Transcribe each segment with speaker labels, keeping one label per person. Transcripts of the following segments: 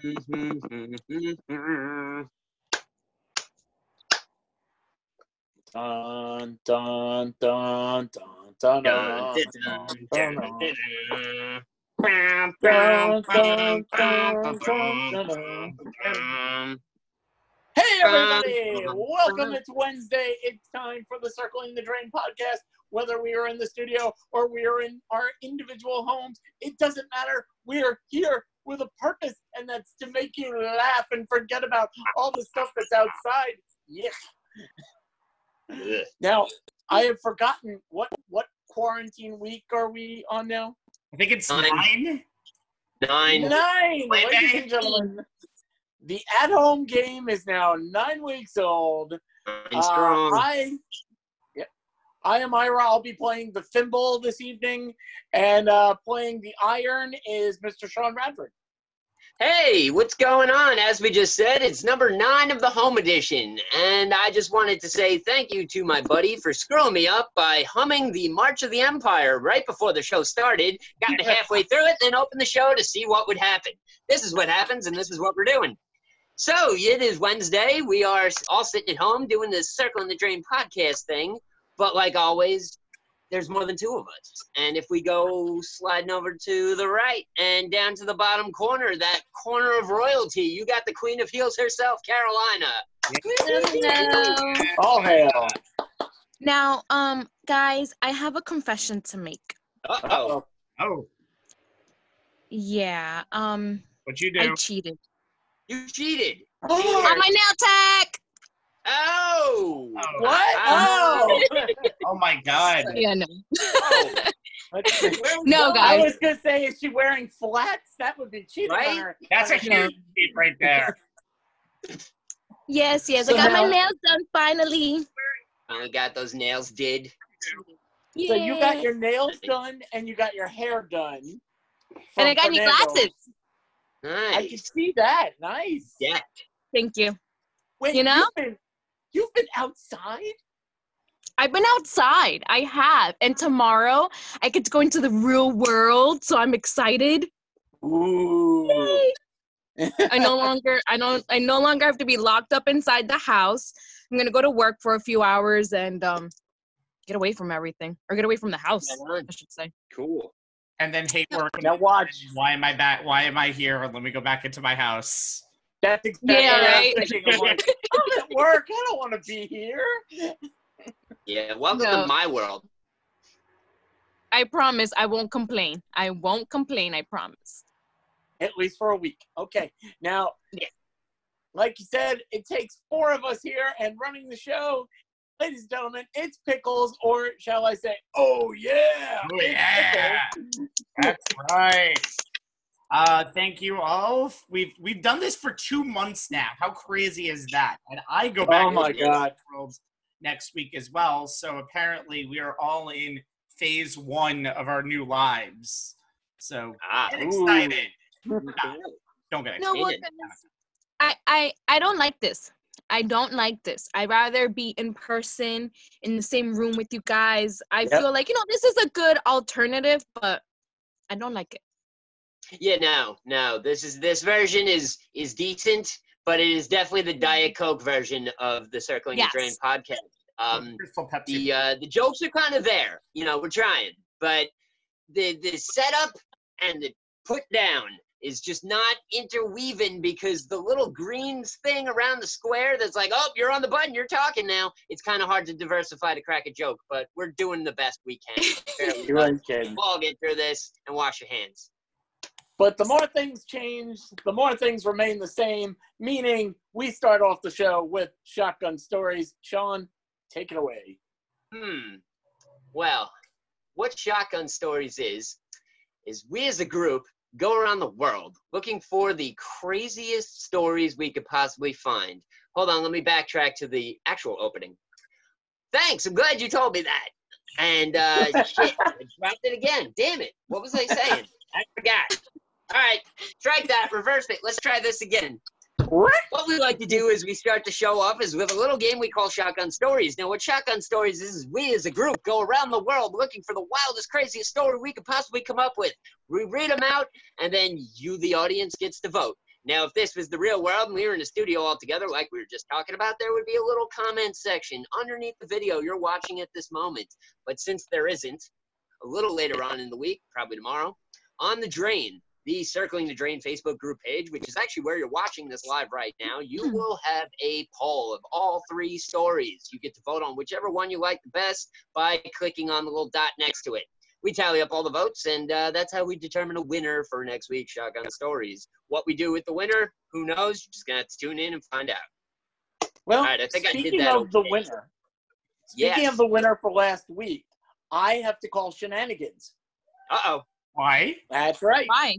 Speaker 1: Dun, dun, dun, dun, dun, dun, dun, dun. Hey everybody! Welcome. It's Wednesday. It's time for the Circling the Drain podcast. Whether we are in the studio or we are in our individual homes, it doesn't matter. We are here with a purpose, and that's to make you laugh and forget about all the stuff that's outside. Yeah. Now, I have forgotten what what quarantine week are we on now?
Speaker 2: I think it's
Speaker 3: Nine.
Speaker 2: nine.
Speaker 3: Nine.
Speaker 1: Nine, ladies
Speaker 2: wait.
Speaker 1: and gentlemen. The at-home game is now nine weeks old.
Speaker 3: Nine
Speaker 1: Uh,
Speaker 3: strong.
Speaker 1: I, yeah, I am Ira. I'll be playing the thimble this evening, and uh, playing the iron is Mr. Sean Radford.
Speaker 3: Hey, what's going on? As we just said, it's number nine of the home edition. And I just wanted to say thank you to my buddy for screwing me up by humming the March of the Empire right before the show started. Got halfway through it, then opened the show to see what would happen. This is what happens, and this is what we're doing. So, it is Wednesday. We are all sitting at home doing this Circling the Drain podcast thing. But like always, there's more than two of us. And if we go sliding over to the right and down to the bottom corner, that corner of royalty, you got the Queen of Heels herself, Carolina.
Speaker 4: Hello.
Speaker 1: All hail!
Speaker 4: Now, um, guys, I have a confession to make.
Speaker 3: Uh-oh.
Speaker 2: Oh,
Speaker 4: Yeah, um,
Speaker 2: what you do?
Speaker 4: I cheated
Speaker 3: You cheated.
Speaker 4: on my nail tech.
Speaker 3: Oh.
Speaker 2: Oh,
Speaker 1: What? Oh!
Speaker 2: oh my God.
Speaker 4: Yeah, no,
Speaker 3: Oh.
Speaker 1: Let's see.
Speaker 4: no,
Speaker 1: I was gonna say, is she wearing flats? That would be cheating
Speaker 3: Right?
Speaker 1: on her.
Speaker 2: That's a huge feat right there.
Speaker 4: Yes, yes,
Speaker 1: So
Speaker 4: I got my nails done finally.
Speaker 3: Finally got those nails did.
Speaker 1: So you got your nails done and you got your hair done.
Speaker 4: and I got new
Speaker 1: Fernando.
Speaker 4: glasses.
Speaker 1: I can see that. Nice.
Speaker 3: Yeah.
Speaker 4: Thank you.
Speaker 1: Wait,
Speaker 4: You know?
Speaker 1: You've been, you've been outside?
Speaker 4: I've been outside. I have, and tomorrow I get to go into the real world, so I'm excited.
Speaker 1: Ooh.
Speaker 4: Yay. I no longer, I don't, I no longer have to be locked up inside the house. I'm gonna go to work for a few hours and um, get away from everything, or get away from the house, I should say.
Speaker 3: Cool.
Speaker 2: And then hate work.
Speaker 1: Now watch.
Speaker 2: Why am I back? Why am I here? Let me go back into my house.
Speaker 1: That's exactly
Speaker 4: Yeah,
Speaker 1: what I
Speaker 4: right.
Speaker 1: was thinking. I'm like, I'm at work. I don't want to be here.
Speaker 3: Yeah. Welcome
Speaker 4: No.
Speaker 3: to my world.
Speaker 4: I promise I won't complain. I won't complain. I promise.
Speaker 1: At least for a week. Okay. Now,
Speaker 4: Yeah.
Speaker 1: like you said, it takes four of us here and running the show. Ladies and gentlemen, it's Pickles, or shall I say, oh yeah.
Speaker 2: Oh, yeah. That's right. Uh, thank you all. We've we've done this for two months now. How crazy is that? And I go back.
Speaker 1: Oh my God.
Speaker 2: Next week as well. So apparently we are all in phase one of our new lives. So
Speaker 3: Ah.
Speaker 2: get
Speaker 1: Ooh.
Speaker 2: excited.
Speaker 3: cool.
Speaker 2: Don't get excited.
Speaker 4: No, well, I, I, I don't like this. I don't like this. I'd rather be in person in the same room with you guys. I
Speaker 1: Yep.
Speaker 4: feel like you know this is a good alternative, but I don't like it.
Speaker 3: Yeah, no, no. This is this version is is decent, but it is definitely the Diet Coke version of the Circling
Speaker 4: Yes.
Speaker 3: the Drain podcast. Um,
Speaker 2: Crystal Pepsi.
Speaker 3: the uh, the jokes are kind of there. You know, we're trying, but the the setup and the put down is just not interweaving because the little green thing around the square that's like, oh, you're on the button, you're talking now. It's kind of hard to diversify to crack a joke, but we're doing the best we can.
Speaker 1: You
Speaker 3: well.
Speaker 1: ain't kidding.
Speaker 3: We'll all get through this and wash your hands.
Speaker 1: But the more things change, the more things remain the same, meaning we start off the show with shotgun stories. Sean, take it away.
Speaker 3: Hmm. Well, what Shotgun Stories is, is we as a group go around the world looking for the craziest stories we could possibly find. Hold on, let me backtrack to the actual opening. Thanks, I'm glad you told me that. And uh, shit, I dropped it again. Damn it. What was I saying? I forgot. All right, strike that, reverse it. Let's try this again.
Speaker 1: What?
Speaker 3: What we like to do is we start the show off is with a little game we call Shotgun Stories. Now, what Shotgun Stories is, is we as a group go around the world looking for the wildest, craziest story we could possibly come up with. We read them out, and then you, the audience, gets to vote. Now, if this was the real world and we were in a studio all together, like we were just talking about, there would be a little comment section underneath the video you're watching at this moment. But since there isn't, a little later on in the week, probably tomorrow, on the drain, the Circling the Drain Facebook group page, which is actually where you're watching this live right now, you
Speaker 4: Hmm.
Speaker 3: will have a poll of all three stories. You get to vote on whichever one you like the best by clicking on the little dot next to it. We tally up all the votes, and uh, that's how we determine a winner for next week's Shotgun Stories. What we do with the winner, who knows? You're just going to have to tune in and find out.
Speaker 1: Well,
Speaker 3: All right, I think I did
Speaker 1: speaking
Speaker 3: that
Speaker 1: of the winner, speaking
Speaker 3: Yes.
Speaker 1: of the winner for last week, I have to call shenanigans.
Speaker 3: Uh oh.
Speaker 2: Why?
Speaker 1: That's right.
Speaker 4: Why?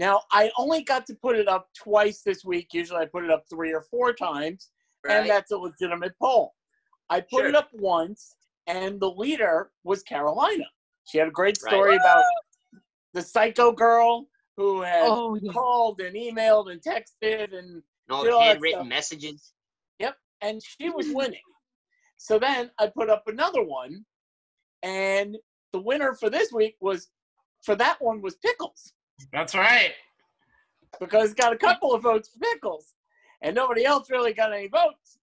Speaker 1: Now, I only got to put it up twice this week. Usually I put it up three or four times,
Speaker 3: Right.
Speaker 1: and that's a legitimate poll. I put it up once, and the leader was Carolina. She had a great
Speaker 3: Right.
Speaker 1: story about the psycho girl who had
Speaker 4: Oh, yeah.
Speaker 1: called and emailed and texted, and
Speaker 3: and all
Speaker 1: did
Speaker 3: the
Speaker 1: all
Speaker 3: handwritten
Speaker 1: stuff.
Speaker 3: messages.
Speaker 1: and she was winning. So then I put up another one, and the winner for this week was for that one was Pickles
Speaker 2: That's right.
Speaker 1: because got a couple of votes for Pickles, and nobody else really got any votes.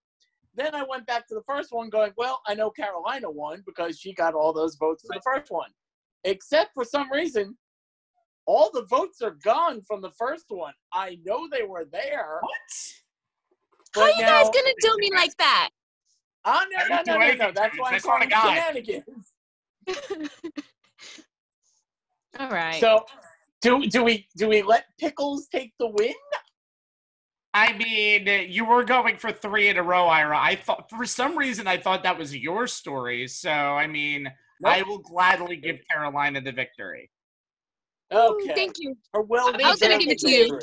Speaker 1: Then I went back to the first one, going, "Well, I know Carolina won because she got all those votes for the first one, except for some reason." All the votes are gone from the first one. I know they were there.
Speaker 2: What?
Speaker 4: How
Speaker 1: but
Speaker 4: you guys gonna do me like that?
Speaker 1: Oh
Speaker 2: I
Speaker 1: no, no,
Speaker 2: didn't
Speaker 1: no,
Speaker 2: do
Speaker 1: no, no. That's why
Speaker 2: you.
Speaker 1: I'm
Speaker 2: I swear to
Speaker 1: calling
Speaker 2: God.
Speaker 1: shenanigans.
Speaker 4: All right.
Speaker 1: So, do do we do we let Pickles take the win?
Speaker 2: I mean, you were going for three in a row, Ira. I thought for some reason I thought that was your story. So I mean, I will gladly give Carolina the victory.
Speaker 1: Okay.
Speaker 4: Thank you.
Speaker 1: Her well
Speaker 3: I was gonna
Speaker 4: give it to you.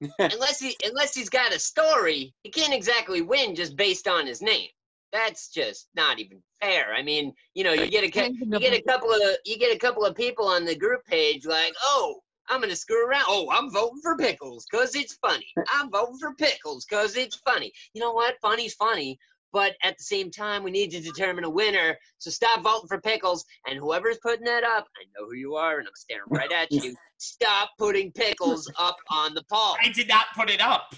Speaker 3: unless he unless he's got a story, he can't exactly win just based on his name. That's just not even fair. I mean, you know, you get a you get a couple of you get a couple of people on the group page like, oh, I'm gonna screw around. Oh, I'm voting for pickles because it's funny. I'm voting for pickles because it's funny. You know what? Funny's funny, but at the same time, we need to determine a winner. So stop voting for pickles, and whoever's putting that up, I know who you are, and I'm staring right at you. Stop putting pickles up on the poll.
Speaker 2: I did not put it up.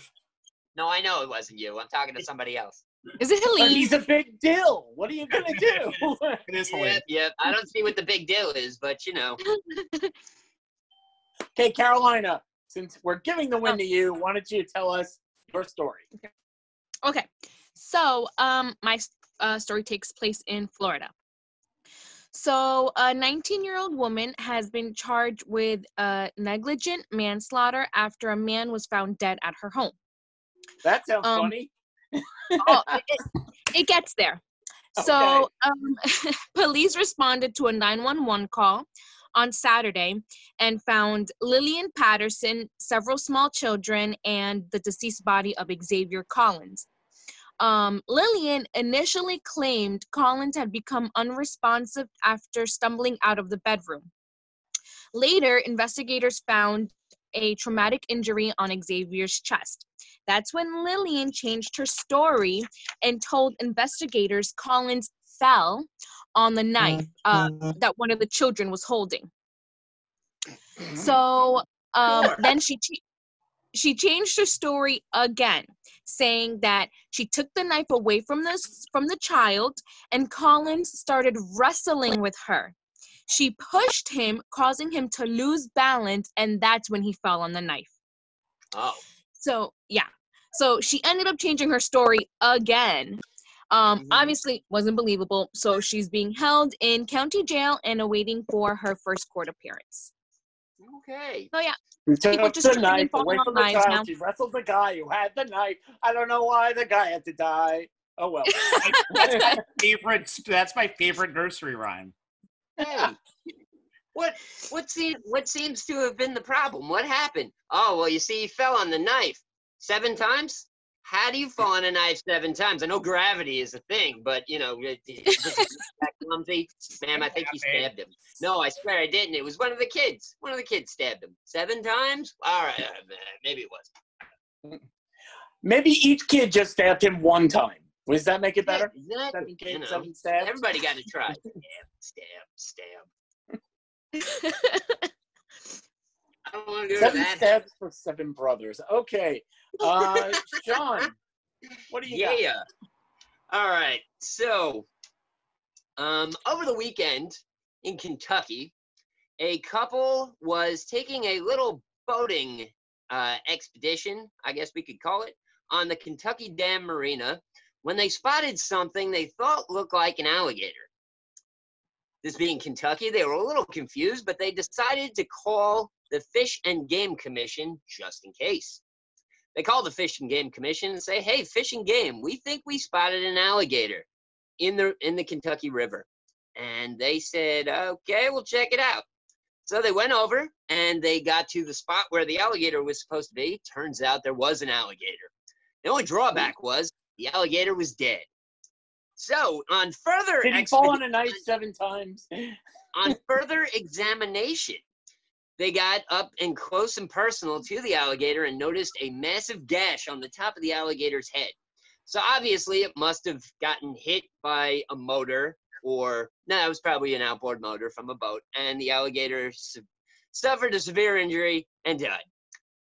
Speaker 3: No, I know it wasn't you. I'm talking to somebody else.
Speaker 4: Is it
Speaker 1: But
Speaker 4: Helene?
Speaker 1: he's a big deal. What are you gonna do?
Speaker 2: It is Helene.
Speaker 3: Yep, yep. I don't see what the big deal is, but you know.
Speaker 1: okay, Carolina. Since we're giving the
Speaker 4: Oh.
Speaker 1: win to you, why don't you tell us your story?
Speaker 4: Okay. So, um, my uh, story takes place in Florida. So, a 19 year old woman has been charged with uh, negligent manslaughter after a man was found dead at her home.
Speaker 1: That sounds
Speaker 4: Um,
Speaker 1: funny.
Speaker 4: Oh, it, it- gets there. So, um, police responded to a 911 call on Saturday and found Lillian Patterson, several small children, and the deceased body of Xavier Collins. Um, Lillian initially claimed Collins had become unresponsive after stumbling out of the bedroom. Later, investigators found a traumatic injury on Xavier's chest. That's when Lillian changed her story and told investigators Collins fell on the knife uh, that one of the children was holding. So um, then she ch- she changed her story again, saying that she took the knife away from the from the child, and Collins started wrestling with her. She pushed him, causing him to lose balance, and that's when he fell on the knife.
Speaker 3: Oh.
Speaker 4: So yeah. So she ended up changing her story again. Um,
Speaker 3: Mhm.
Speaker 4: obviously wasn't believable. So she's being held in county jail and awaiting for her first court appearance.
Speaker 3: Okay.
Speaker 4: So yeah,
Speaker 1: She took
Speaker 4: people just
Speaker 1: the knife
Speaker 4: falling
Speaker 1: away
Speaker 4: on
Speaker 1: from the
Speaker 4: knives
Speaker 1: child.
Speaker 4: now.
Speaker 1: She wrestled the guy who had the knife. I don't know why the guy had to die. Oh well.
Speaker 2: that's my Favorite. That's my favorite nursery rhyme.
Speaker 3: Hey. What what seems what seems to have been the problem? What happened? Oh well, you see, he fell on the knife seven times. How do you fall on a knife seven times? I know gravity is a thing, but you know, clumsy. Ma'am, I think you stabbed him. No, I swear I didn't. It was one of the kids. One of the kids stabbed him seven times. All right, uh, maybe it was.
Speaker 1: Maybe each kid just stabbed him one time. Does that make it better?
Speaker 3: Yeah,
Speaker 1: Seven
Speaker 3: you know,
Speaker 1: stabs.
Speaker 3: everybody got to try. Stab, stab, stab. I don't want to do
Speaker 1: Seven
Speaker 3: that.
Speaker 1: steps for seven brothers. Okay. Uh, Sean, what do you got?
Speaker 3: Yeah. All right. So, um, over the weekend in Kentucky, a couple was taking a little boating uh, expedition, I guess we could call it, on the Kentucky Dam Marina when they spotted something they thought looked like an alligator. This being Kentucky, they were a little confused, but they decided to call the Fish and Game Commission just in case. They called the Fish and Game Commission and say, "Hey, Fish and Game, we think we spotted an alligator in the in the Kentucky River." And they said, "Okay, we'll check it out." So they went over and they got to the spot where the alligator was supposed to be. Turns out there was an alligator. The only drawback was the alligator was dead. So on further
Speaker 1: Did he fall on a knife seven times?
Speaker 3: on further examination, they got up and close and personal to the alligator and noticed a massive gash on the top of the alligator's head. So obviously, it must have gotten hit by a motor, or no, it was probably an outboard motor from a boat, and the alligator su- suffered a severe injury and died.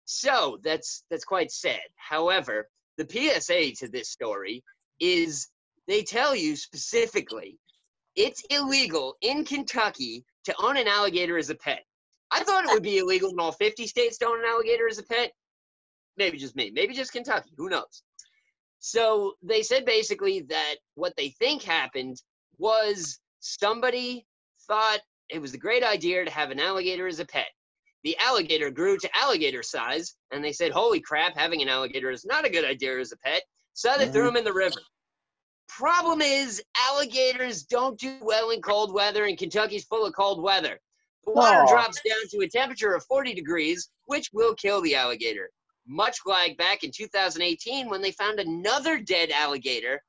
Speaker 3: So that's that's quite sad. However, the PSA to this story is they tell you specifically it's illegal in Kentucky to own an alligator as a pet. I thought it would be illegal in all 50 states to own an alligator as a pet. Maybe just me. Maybe just Kentucky. Who knows? So they said basically that what they think happened was somebody thought it was a great idea to have an alligator as a pet. The alligator grew to alligator size, and they said, Holy crap, having an alligator is not a good idea as a pet. So they threw mm-hmm. him in the river. Problem is, alligators don't do well in cold weather, and Kentucky's full of cold weather. The water
Speaker 1: Aw.
Speaker 3: drops down to a temperature of 40 degrees, which will kill the alligator. Much like back in 2018 when they found another dead alligator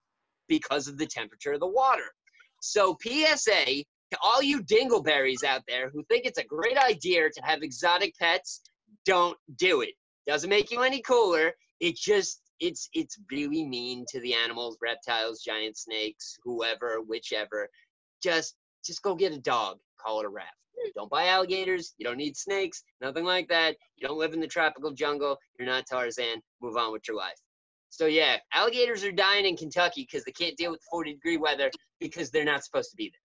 Speaker 3: because of the temperature of the water. So, PSA to all you dingleberries out there who think it's a great idea to have exotic pets, don't do it. Doesn't make you any cooler. It just it's it's really mean to the animals, reptiles, giant snakes, whoever, whichever. Just just go get a dog. Call it a wrap. Don't buy alligators. You don't need snakes. Nothing like that. You don't live in the tropical jungle. You're not Tarzan. Move on with your life. So yeah, alligators are dying in Kentucky because they can't deal with 40 degree weather because they're not supposed to be there.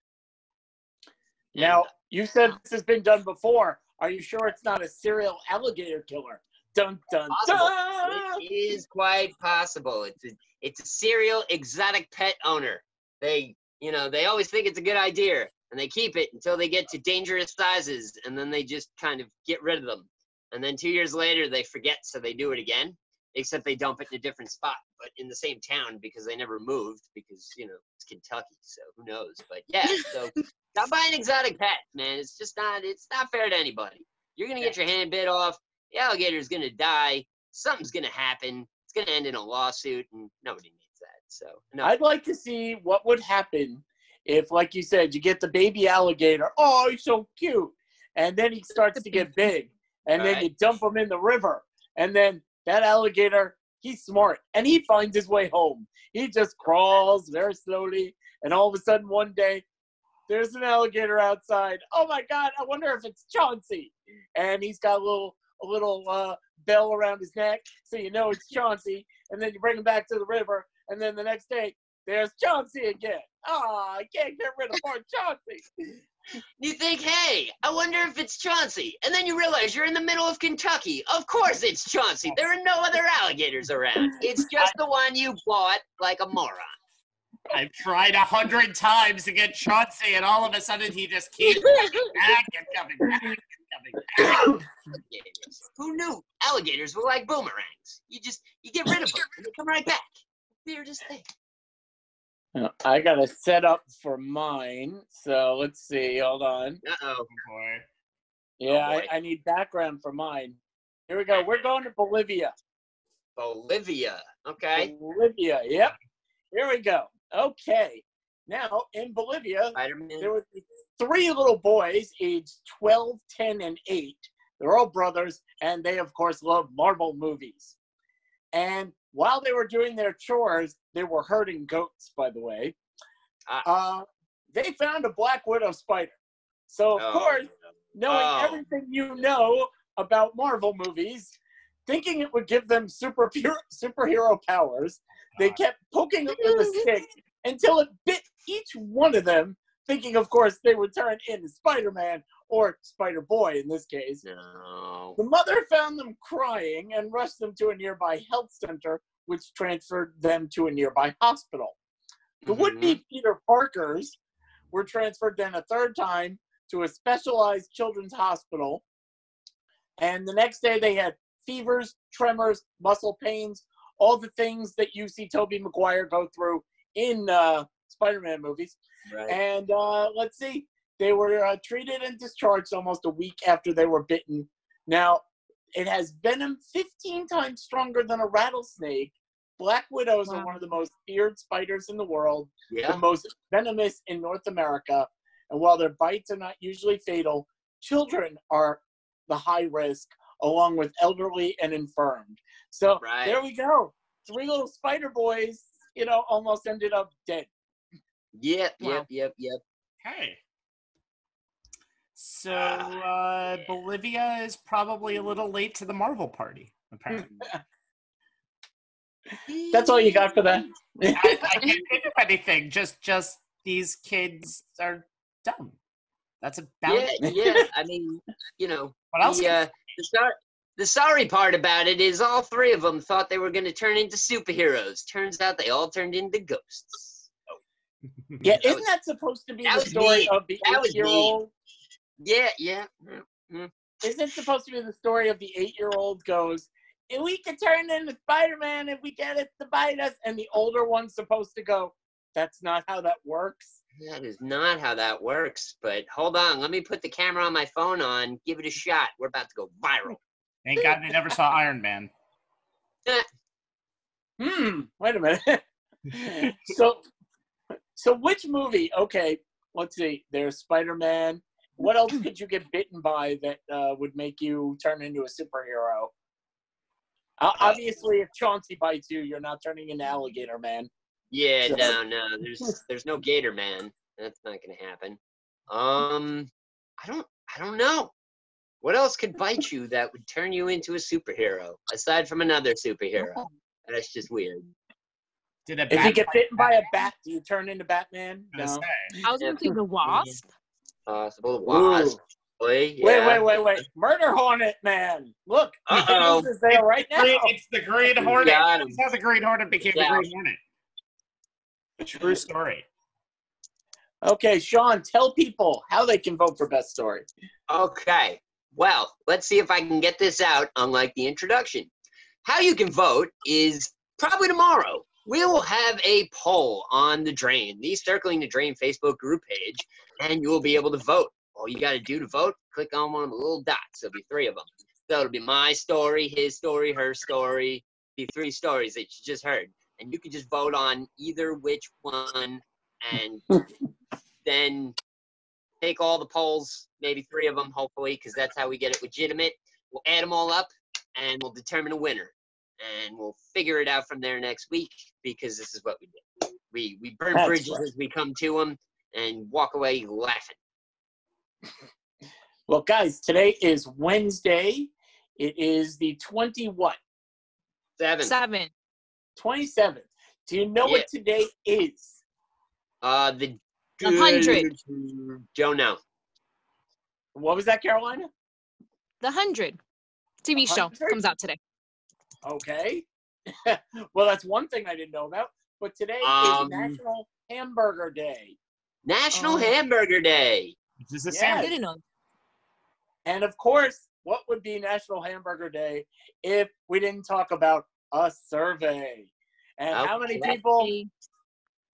Speaker 1: Now, you said this has been done before. Are you sure it's not a serial alligator killer? Dun dun
Speaker 3: possible.
Speaker 1: dun.
Speaker 3: It is quite possible. It's a, it's a serial exotic pet owner. They, you know, they always think it's a good idea and they keep it until they get to dangerous sizes and then they just kind of get rid of them. And then two years later they forget, so they do it again, except they dump it in a different spot, but in the same town because they never moved because, you know, it's Kentucky, so who knows. But yeah, so stop buying exotic pets, man. It's just not, it's not fair to anybody. You're going to get your hand bit off the alligator's gonna die. Something's gonna happen. It's gonna end in a lawsuit, and nobody needs that. So no,
Speaker 1: I'd like to see what would happen if, like you said, you get the baby alligator. Oh, he's so cute. And then he starts to get big. And then
Speaker 3: Right.
Speaker 1: you dump him in the river. And then that alligator, he's smart. And he finds his way home. He just crawls very slowly. And all of a sudden, one day, there's an alligator outside. Oh my God, I wonder if it's Chauncey. And he's got a little a little uh, bell around his neck, so you know it's Chauncey. And then you bring him back to the river, and then the next day, there's Chauncey again. Ah, I can't get rid of poor Chauncey.
Speaker 3: you think, hey, I wonder if it's Chauncey, and then you realize you're in the middle of Kentucky. Of course it's Chauncey. There are no other alligators around. It's just the one you bought like a moron.
Speaker 2: I've tried a hundred times to get Chauncey, and all of a sudden he just keeps coming back and coming back and coming back.
Speaker 3: Alligators. Who knew alligators were like boomerangs? You just you get rid of them and they come right back. Weirdest thing.
Speaker 1: Uh, I got to set up for mine. So let's see. Hold on.
Speaker 3: Uh oh.
Speaker 2: Oh, boy.
Speaker 1: Yeah,
Speaker 3: boy.
Speaker 1: I, I need background for mine. Here we go. We're going to Bolivia.
Speaker 3: Bolivia. Okay.
Speaker 1: Bolivia. Yep. Here we go. Okay. Now, in Bolivia,
Speaker 3: Spider-Man.
Speaker 1: there were three little boys aged 12 10 and 8 they're all brothers and they of course love marvel movies and while they were doing their chores they were herding goats by the way
Speaker 3: Ah.
Speaker 1: uh, they found a black widow spider so of
Speaker 3: Oh,
Speaker 1: course knowing
Speaker 3: Oh.
Speaker 1: everything you know about Marvel movies, thinking it would give them super superhero powers. They kept poking it with a stick until it bit each one of them, thinking, of course, they would turn into Spider Man or Spider Boy in this case.
Speaker 3: No.
Speaker 1: The mother found them crying and rushed them to a nearby health center, which transferred them to a nearby hospital. The mm-hmm. would be Peter Parkers were transferred then a third time to a specialized children's hospital. And the next day they had fevers, tremors, muscle pains, all the things that you see Tobey Maguire go through in uh, Spider-Man movies.
Speaker 3: Right.
Speaker 1: And uh, let's see, they were uh, treated and discharged almost a week after they were bitten. Now, it has venom 15 times stronger than a rattlesnake. Black widows are one of the most feared spiders in the world,
Speaker 3: Yeah.
Speaker 1: the most venomous in North America. And while their bites are not usually fatal, children are the high risk, along with elderly and infirmed. So
Speaker 3: Right.
Speaker 1: there we go. Three little spider boys, you know, almost ended up dead.
Speaker 3: Yep.
Speaker 4: Wow.
Speaker 3: Yep. Yep. Yep.
Speaker 2: Hey. So uh,
Speaker 3: yeah.
Speaker 2: Bolivia is probably a little late to the Marvel party, apparently.
Speaker 1: That's all you got for that?
Speaker 2: I, I can't think of anything. Just, just these kids are dumb. That's about
Speaker 3: Yeah.
Speaker 2: it.
Speaker 3: Yeah. I mean, you know,
Speaker 2: What else?
Speaker 3: the, uh, the, sor- the sorry part about it is all three of them thought they were going to turn into superheroes. Turns out they all turned into ghosts.
Speaker 1: Yeah,
Speaker 3: That
Speaker 1: isn't
Speaker 3: was-
Speaker 1: that supposed to be the story
Speaker 3: mean.
Speaker 1: of the eight-year-old?
Speaker 3: Yeah. Yeah. Mm-hmm.
Speaker 1: Isn't it supposed to be the story of the eight-year-old goes, "If we could turn into Spider-Man if we get it to bite us," and the older one's supposed to go, "That's not how that works."
Speaker 3: That is not how that works. But hold on, let me put the camera on my phone on. Give it a shot. We're about to go viral.
Speaker 2: Thank God they never saw Iron Man.
Speaker 1: Hmm. Wait a minute. so, so which movie? Okay, let's see. There's Spider-Man. What else could you get bitten by that uh, would make you turn into a superhero? Uh, obviously, if Chauncey bites you, you're not turning into Alligator Man.
Speaker 3: Yeah,
Speaker 1: So-
Speaker 3: no, no. There's there's no Gator Man. That's not gonna happen. Um, I don't I don't know. What else could bite you that would turn you into a superhero aside from another superhero? That's just weird.
Speaker 2: Did a bat
Speaker 1: If you
Speaker 2: bat
Speaker 1: get
Speaker 2: bite
Speaker 1: bitten by a bat, do you turn into Batman?
Speaker 2: I was
Speaker 1: No.
Speaker 2: gonna say.
Speaker 4: I was gonna say the wasp.
Speaker 3: Possible
Speaker 1: Ooh.
Speaker 3: wasp. Boy,
Speaker 1: Wait,
Speaker 3: yeah.
Speaker 1: wait, wait, wait. Murder Hornet Man. Look, the
Speaker 3: Uh-oh.
Speaker 1: news is there right now.
Speaker 2: Green- It's the Green Hornet.
Speaker 3: got.
Speaker 2: That's how the Green Hornet became
Speaker 3: Yeah.
Speaker 2: the Green Hornet. A true story.
Speaker 1: Okay, Sean, tell people how they can vote for best story.
Speaker 3: Okay. Well, let's see if I can get this out, unlike the introduction. How you can vote is probably tomorrow. We will have a poll on the Drain, the Circling the Drain Facebook group page, and you will be able to vote. All you got to do to vote, click on one of the little dots. There'll be three of them. So it'll be my story, his story, her story, the three stories that you just heard. And you can just vote on either which one and then take all the polls, maybe three of them, hopefully, because that's how we get it legitimate. We'll add them all up and we'll determine a winner. And we'll figure it out from there next week because this is what we do. We, we burn
Speaker 1: That's
Speaker 3: bridges
Speaker 1: right.
Speaker 3: as we come to them and walk away laughing.
Speaker 1: Well, guys, today is Wednesday. It is the 20 what?
Speaker 3: Seven.
Speaker 4: Seven.
Speaker 1: 27th. Do you know what today is?
Speaker 3: Uh, the
Speaker 4: A hundred.
Speaker 3: Don't know.
Speaker 1: What was that, Carolina?
Speaker 4: The hundred. TV show comes out today.
Speaker 1: Okay. well, that's one thing I didn't know about. But today
Speaker 3: Um,
Speaker 1: is National Hamburger Day.
Speaker 3: National
Speaker 4: Oh.
Speaker 3: Hamburger Day.
Speaker 2: This is a
Speaker 1: Yeah.
Speaker 4: I
Speaker 2: sandwich.
Speaker 4: didn't know.
Speaker 1: And of course, what would be National Hamburger Day if we didn't talk about a survey? And how many people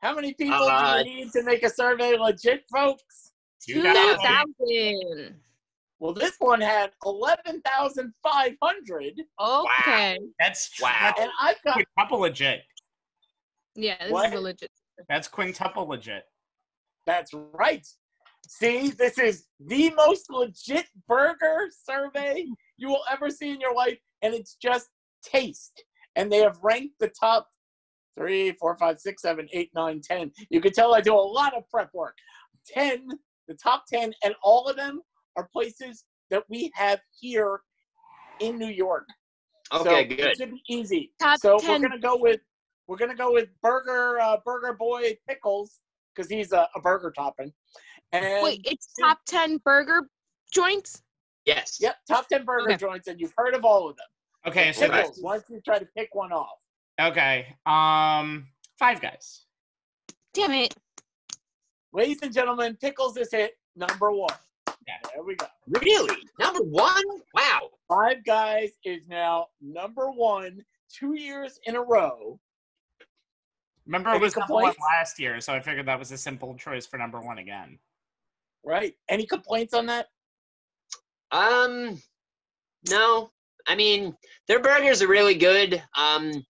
Speaker 1: how many people
Speaker 3: Uh,
Speaker 1: do you need to make a survey legit, folks?
Speaker 2: You
Speaker 4: Two
Speaker 2: got it.
Speaker 4: thousand.
Speaker 1: Well, this one had 11,500.
Speaker 4: Okay.
Speaker 2: That's tr-
Speaker 3: Wow.
Speaker 2: That's
Speaker 1: And I've got
Speaker 2: quintuple legit.
Speaker 4: Yeah, this
Speaker 1: What?
Speaker 4: is a legit.
Speaker 2: That's quintuple legit.
Speaker 1: That's right. See, this is the most legit burger survey you will ever see in your life, and it's just taste. And they have ranked the top three, four, five, six, seven, eight, nine, ten. You can tell I do a lot of prep work. Ten, the top ten, and all of them are places that we have here in New York.
Speaker 3: Okay,
Speaker 1: so
Speaker 3: good.
Speaker 1: It should be easy.
Speaker 4: Top
Speaker 1: so
Speaker 4: 10.
Speaker 1: we're gonna go with we're gonna go with Burger uh, Burger Boy Pickles because he's a, a burger topping. And
Speaker 4: Wait, it's top 10 burger joints?
Speaker 3: Yes.
Speaker 1: yep, top ten burger
Speaker 4: Okay.
Speaker 1: joints, and you've heard of all of them.
Speaker 2: Okay, so
Speaker 3: Okay.
Speaker 1: Pickles. Why don't you try to pick one off?
Speaker 2: Okay. Um, Five Guys.
Speaker 4: Damn it.
Speaker 1: Ladies and gentlemen, Pickles is hit number one.
Speaker 2: Yeah.
Speaker 1: There we go.
Speaker 3: Really? Number one? Wow.
Speaker 1: Five Guys is now number one two years in a row.
Speaker 2: Remember, it
Speaker 1: Any
Speaker 2: was number one last year, so I figured that was a simple choice for number one again.
Speaker 1: Right? Any complaints on that?
Speaker 3: Um, no. I mean, their burgers are really good. Um,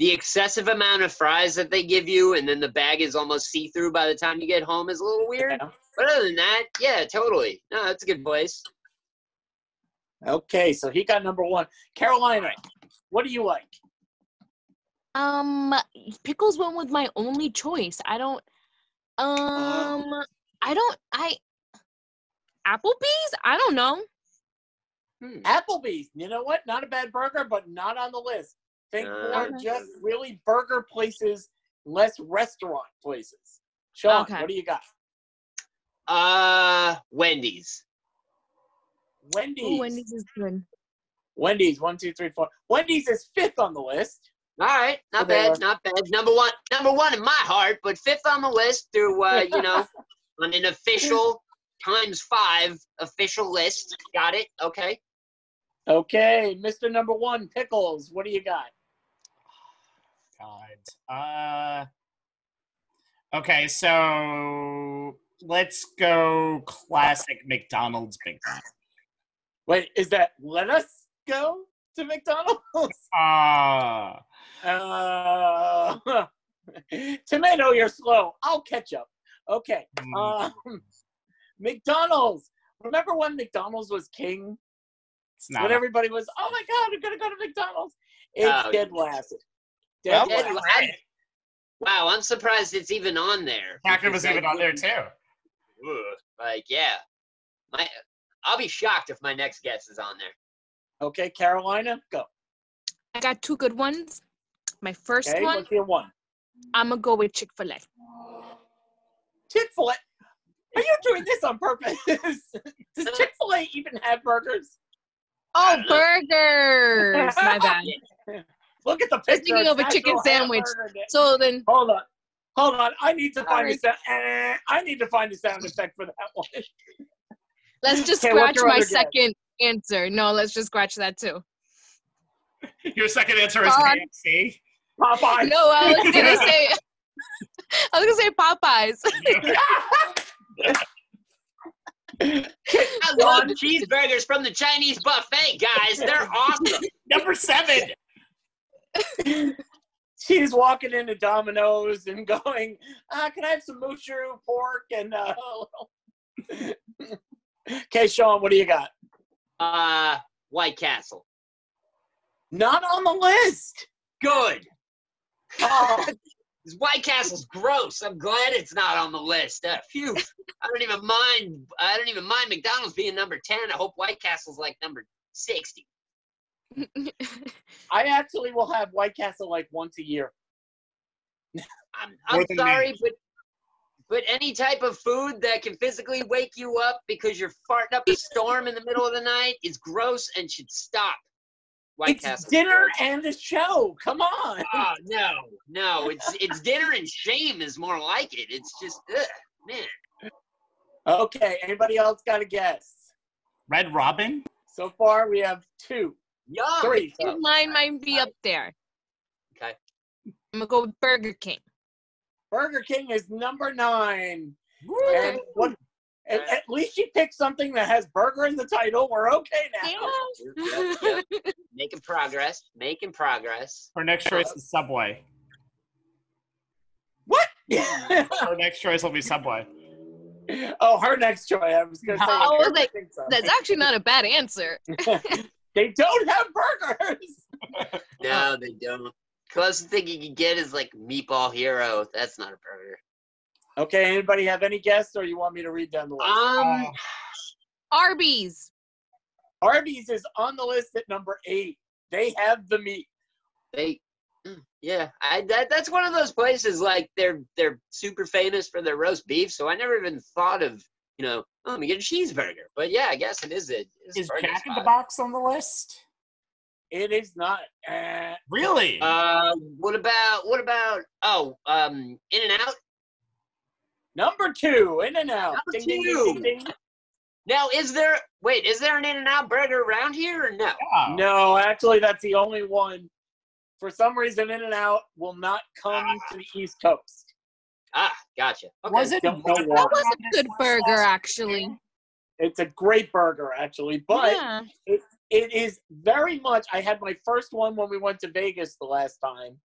Speaker 3: the excessive amount of fries that they give you, and then the bag is almost see through by the time you get home, is a little weird.
Speaker 1: Yeah.
Speaker 3: But other than that, yeah, totally. No, that's a good place.
Speaker 1: Okay, so he got number one. Carolina, what do you like?
Speaker 4: Um, pickles went with my only choice. I don't. Um, I don't. I. Applebee's? I don't know.
Speaker 3: Hmm.
Speaker 1: Applebee's. You know what? Not a bad burger, but not on the list. Think
Speaker 3: Uh,
Speaker 1: more
Speaker 4: Okay.
Speaker 1: just really burger places, less restaurant places. Sean,
Speaker 4: Okay.
Speaker 1: what do you got?
Speaker 3: Uh, Wendy's.
Speaker 1: Wendy's.
Speaker 4: Ooh, Wendy's is good.
Speaker 1: Wendy's. One, two, three, four. Wendy's is fifth on the list.
Speaker 3: All right, not
Speaker 1: There.
Speaker 3: bad, not bad. Number one, number one in my heart, but fifth on the list through, uh, you know, on an official times five official list. Got it? Okay.
Speaker 1: Okay, Mr. Number One, Pickles. What do you got?
Speaker 2: God. Uh. Okay, so let's go classic McDonald's Big Mac.
Speaker 1: Wait, is that let us go to McDonald's?
Speaker 2: Uh,
Speaker 1: Uh, tomato, you're slow. I'll catch up. Okay.
Speaker 2: mm,
Speaker 1: Um, McDonald's. Remember when McDonald's was king?
Speaker 2: it's not.
Speaker 1: when everybody was, oh my God, we're going to go to McDonald's. It's
Speaker 3: Oh,
Speaker 1: dead last. Dead
Speaker 2: Well,
Speaker 3: Dead
Speaker 1: last.
Speaker 3: last. Wow, I'm surprised it's even on there.
Speaker 2: Packer was
Speaker 3: because
Speaker 2: even on there too.
Speaker 3: Ugh, Like, yeah. My, I'll be shocked if my next guess is on there.
Speaker 1: Okay, Carolina, go.
Speaker 4: I got two good ones. My first
Speaker 1: Okay,
Speaker 4: one,
Speaker 1: what's your one?
Speaker 4: I'm gonna go with Chick Fil A.
Speaker 1: Chick fil A. Are you doing this on purpose? Does uh, Chick fil A even have burgers?
Speaker 4: Oh, burgers! My bad.
Speaker 1: Look at the picture
Speaker 4: was
Speaker 1: picture.
Speaker 4: thinking
Speaker 1: It's
Speaker 4: of a chicken sandwich.
Speaker 1: hamburger day.
Speaker 4: So then,
Speaker 1: Hold on. Hold on. I need to find
Speaker 4: Sorry.
Speaker 1: a sound. Eh, I need to find a sound effect for that one.
Speaker 4: let's just
Speaker 1: Okay,
Speaker 4: scratch my
Speaker 1: other guess?
Speaker 4: second answer. No, let's just scratch that too.
Speaker 2: Your second answer is
Speaker 4: God.
Speaker 2: KFC.
Speaker 1: Popeye.
Speaker 4: No, I was gonna say, I was gonna say Popeyes.
Speaker 3: I love cheeseburgers from the Chinese buffet, guys. They're awesome.
Speaker 2: Number seven.
Speaker 1: She's walking into Domino's and going, uh, "Can I have some moo shu pork and?" Uh, okay, Sean, what do you got?
Speaker 3: Uh, White Castle.
Speaker 1: Not on the list.
Speaker 3: Good.
Speaker 1: Oh,
Speaker 3: White Castle's gross. I'm glad it's not on the list. Uh, phew. I don't even mind. I don't even mind McDonald's being number ten. I hope White Castle's like number sixty.
Speaker 1: I actually will have White Castle like once a year.
Speaker 3: I'm, I'm sorry,
Speaker 2: me.
Speaker 3: but but any type of food that can physically wake you up because you're farting up a storm in the middle of the night is gross and should stop. White
Speaker 1: it's
Speaker 3: Castle's
Speaker 1: dinner
Speaker 3: gross.
Speaker 1: and a show. Come on.
Speaker 3: Oh no, no! It's it's dinner and shame is more like it. It's just ugh, man.
Speaker 1: Okay, anybody else got a guess?
Speaker 2: Red Robin.
Speaker 1: So far, we have two,
Speaker 3: Yum.
Speaker 1: three.
Speaker 4: Uh, I think mine might be up there.
Speaker 3: Okay.
Speaker 4: I'm gonna go with Burger King.
Speaker 1: Burger King is number nine. And what? At, at least you picked something that has burger in the title. We're okay now.
Speaker 3: Yep, yep. Making progress. Making progress.
Speaker 2: Her next choice is Subway.
Speaker 1: What?
Speaker 2: Her next choice will be Subway.
Speaker 1: oh, her next choice. I was going to oh, say.
Speaker 4: I was like,
Speaker 1: so.
Speaker 4: That's actually not a bad answer.
Speaker 1: they don't have burgers.
Speaker 3: No, they don't. Closest thing you can get is like Meatball Hero. That's not a burger.
Speaker 1: Okay, anybody have any guess, or you want me to read down the list?
Speaker 3: Um,
Speaker 4: Arby's.
Speaker 1: Arby's is on the list at number eight. They have the meat.
Speaker 3: They, mm, yeah, I that that's one of those places like they're they're super famous for their roast beef. So I never even thought of you know, oh, let me get a cheeseburger. But yeah, I guess it is a. It's a
Speaker 2: Is Jack in the. Box on the list?
Speaker 1: It is not. Uh,
Speaker 2: Really?
Speaker 3: Uh, what about what about oh um In and Out?
Speaker 1: number two, In and Out.
Speaker 3: Number
Speaker 1: Ding, ding,
Speaker 3: two.
Speaker 1: ding, ding, ding.
Speaker 3: Now is there wait is there an In and Out burger around here or no?
Speaker 2: Yeah.
Speaker 1: No, actually, that's the only one. For some reason, In and Out will not come to the East Coast.
Speaker 3: Ah, gotcha. Okay.
Speaker 2: Was it?
Speaker 1: Don't know
Speaker 2: was.
Speaker 4: That was a good burger,
Speaker 2: last
Speaker 4: actually.
Speaker 1: It's a great burger, actually, but
Speaker 4: yeah.
Speaker 1: it, it is very much. I had my first one when we went to Vegas the last time,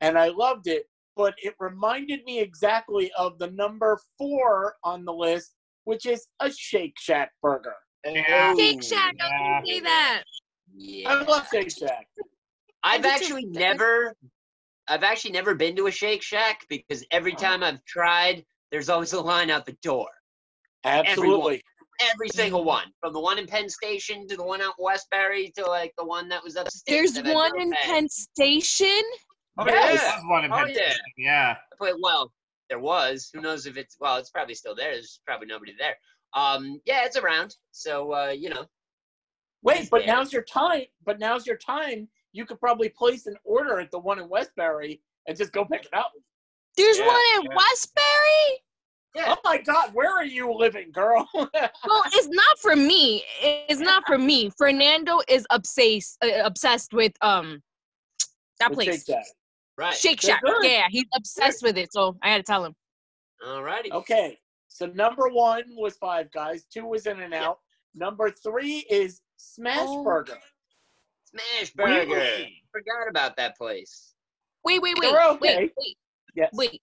Speaker 1: and I loved it. But it reminded me exactly of the number four on the list, which is a Shake Shack burger.
Speaker 2: Yeah.
Speaker 4: Shake Shack, I
Speaker 2: Yeah.
Speaker 4: was gonna say that.
Speaker 3: Yeah.
Speaker 1: I love Shake Shack.
Speaker 3: I've
Speaker 4: I do too.
Speaker 3: actually never I've actually never been to a Shake Shack because every
Speaker 1: Oh.
Speaker 3: time I've tried, there's always a line out the door.
Speaker 1: Absolutely.
Speaker 3: Every single one. From the one in Penn Station to the one out in Westbury to like the one that was upstairs.
Speaker 4: There's
Speaker 3: that I
Speaker 4: one in. Penn Station.
Speaker 2: Oh,
Speaker 3: Yeah.
Speaker 2: yeah. One in
Speaker 3: Oh,
Speaker 2: Penn
Speaker 3: yeah.
Speaker 2: Station, Yeah.
Speaker 3: But, well, there was. Who knows if it's well, it's probably still there. There's probably nobody there. Um, yeah, it's around. So uh, you know.
Speaker 1: Wait, but
Speaker 3: Yeah.
Speaker 1: now's your time. But now's your time. You could probably place an order at the one in Westbury and just go pick it up.
Speaker 4: There's
Speaker 3: Yeah,
Speaker 4: one in
Speaker 2: yeah.
Speaker 4: Westbury.
Speaker 3: Yeah.
Speaker 1: Oh my God, where are you living, girl?
Speaker 4: Well, it's not for me. It's not for me. Fernando is obsessed uh, obsessed with um that
Speaker 1: With
Speaker 4: place.
Speaker 1: Shake Shack.
Speaker 3: Right.
Speaker 4: Shake Shack. Yeah, he's obsessed with it. So I had to tell him.
Speaker 3: Alrighty.
Speaker 1: Okay, so number one was Five Guys. Two was In and Out. Number three is Smash
Speaker 4: Oh.
Speaker 1: Burger.
Speaker 3: Smash Burger.
Speaker 2: Really?
Speaker 3: Forgot about that place.
Speaker 4: Wait, wait, wait,
Speaker 1: They're okay.
Speaker 4: wait, wait,
Speaker 1: Yes.
Speaker 4: wait.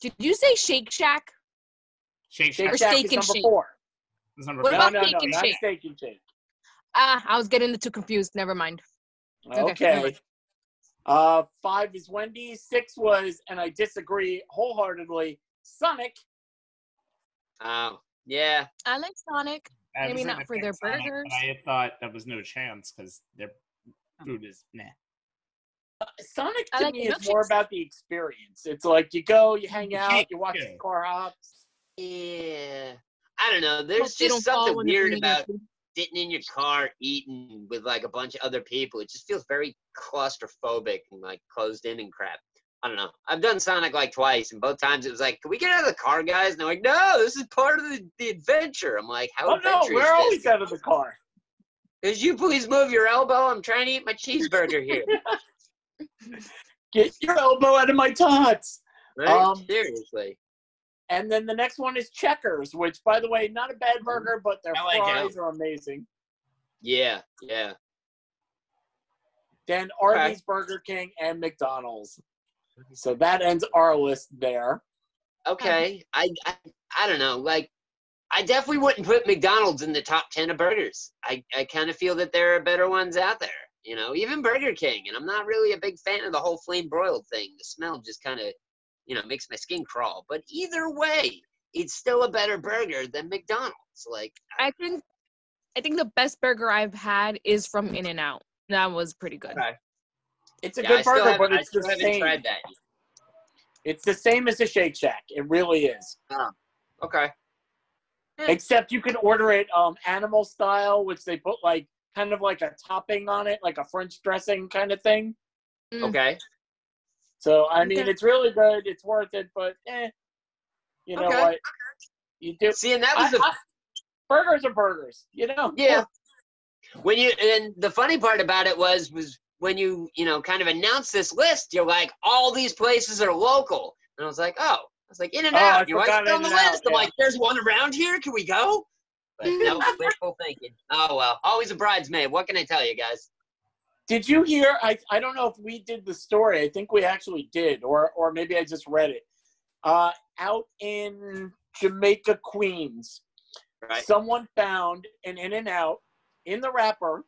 Speaker 4: Did you say Shake Shack?
Speaker 2: Shake
Speaker 1: Shake
Speaker 2: Shack
Speaker 4: Or
Speaker 1: Shack
Speaker 4: Steak
Speaker 1: is
Speaker 4: and
Speaker 1: number
Speaker 4: Shake.
Speaker 1: four.
Speaker 2: was number
Speaker 4: What
Speaker 2: five.
Speaker 4: About
Speaker 1: no, no,
Speaker 4: Steak and
Speaker 1: not
Speaker 4: Shake?
Speaker 1: Steak and Shake.
Speaker 4: Ah, I was getting the two confused. Never mind. Okay,
Speaker 1: Okay. Uh, five is Wendy's. Six was, and I disagree wholeheartedly, Sonic.
Speaker 3: Oh, yeah.
Speaker 4: I like Sonic.
Speaker 2: I
Speaker 4: Maybe not for their
Speaker 2: Sonic,
Speaker 4: burgers.
Speaker 2: I had thought that was no chance because their food is nah.
Speaker 1: Uh,
Speaker 4: Sonic
Speaker 1: to
Speaker 4: like
Speaker 1: me is more about the experience. It's like you go, you hang out, you watch
Speaker 2: yeah.
Speaker 1: the car hops.
Speaker 3: Yeah. I don't know. There's
Speaker 4: they
Speaker 3: just something weird about
Speaker 4: food.
Speaker 3: sitting in your car eating with like a bunch of other people. It just feels very claustrophobic and like closed in and crap. I don't know. I've done Sonic like twice, and both times it was like, "Can we get out of the car, guys?" And they're like, "No, this is part of the, the adventure." I'm like, "How
Speaker 1: Oh no,
Speaker 3: adventurous
Speaker 1: we're
Speaker 3: is
Speaker 1: always
Speaker 3: this?"
Speaker 1: out of the car.
Speaker 3: Could you please move your elbow? I'm trying to eat my cheeseburger here.
Speaker 1: Get your elbow out of my tots.
Speaker 3: Right?
Speaker 1: Um,
Speaker 3: Seriously.
Speaker 1: And then the next one is Checkers, which, by the way, not a bad burger, but their
Speaker 2: I like it.
Speaker 1: fries are amazing.
Speaker 3: Yeah, yeah.
Speaker 1: Then Arby's, Burger King, and McDonald's. So that ends our list there.
Speaker 3: Okay. I, I I don't know. Like I definitely wouldn't put McDonald's in the top ten of burgers. I, I kind of feel that there are better ones out there. You know, even Burger King. And I'm not really a big fan of the whole flame broiled thing. The smell just kind of, you know, makes my skin crawl. But either way, it's still a better burger than McDonald's. Like,
Speaker 4: I think I think the best burger I've had is from In and Out. That was pretty good.
Speaker 3: Okay.
Speaker 1: It's a
Speaker 3: yeah,
Speaker 1: good
Speaker 3: still
Speaker 1: burger,
Speaker 3: haven't-
Speaker 1: but
Speaker 3: I
Speaker 1: it's the
Speaker 3: haven't
Speaker 1: same.
Speaker 3: tried that.
Speaker 1: It's the same as a Shake Shack. It really is.
Speaker 3: Oh, okay. Yeah.
Speaker 1: Except you can order it um, animal style, which they put like kind of like a topping on it, like a French dressing kind of thing.
Speaker 4: Mm.
Speaker 3: Okay.
Speaker 1: So I mean,
Speaker 4: Okay.
Speaker 1: it's really good. It's worth it, but eh, you know
Speaker 3: Okay.
Speaker 1: what? You do.
Speaker 3: See, and that
Speaker 1: I,
Speaker 3: was the
Speaker 1: I- burgers are burgers. You know.
Speaker 3: Yeah. When you and the funny part about it was was when you you know kind of announced this list, you're like, all these places are local, and I was like, oh, I was like, In and
Speaker 1: Oh, I
Speaker 3: Out. You know,
Speaker 1: forgot
Speaker 3: on the list. I'm
Speaker 1: yeah.
Speaker 3: like, there's one around here. Can we go? But no, wishful thinking. Oh well, always a bridesmaid. What can I tell you guys?
Speaker 1: Did you hear? I I don't know if we did the story. I think we actually did, or or maybe I just read it. Uh, out in Jamaica, Queens,
Speaker 3: Right.
Speaker 1: someone found an In and Out in the wrapper,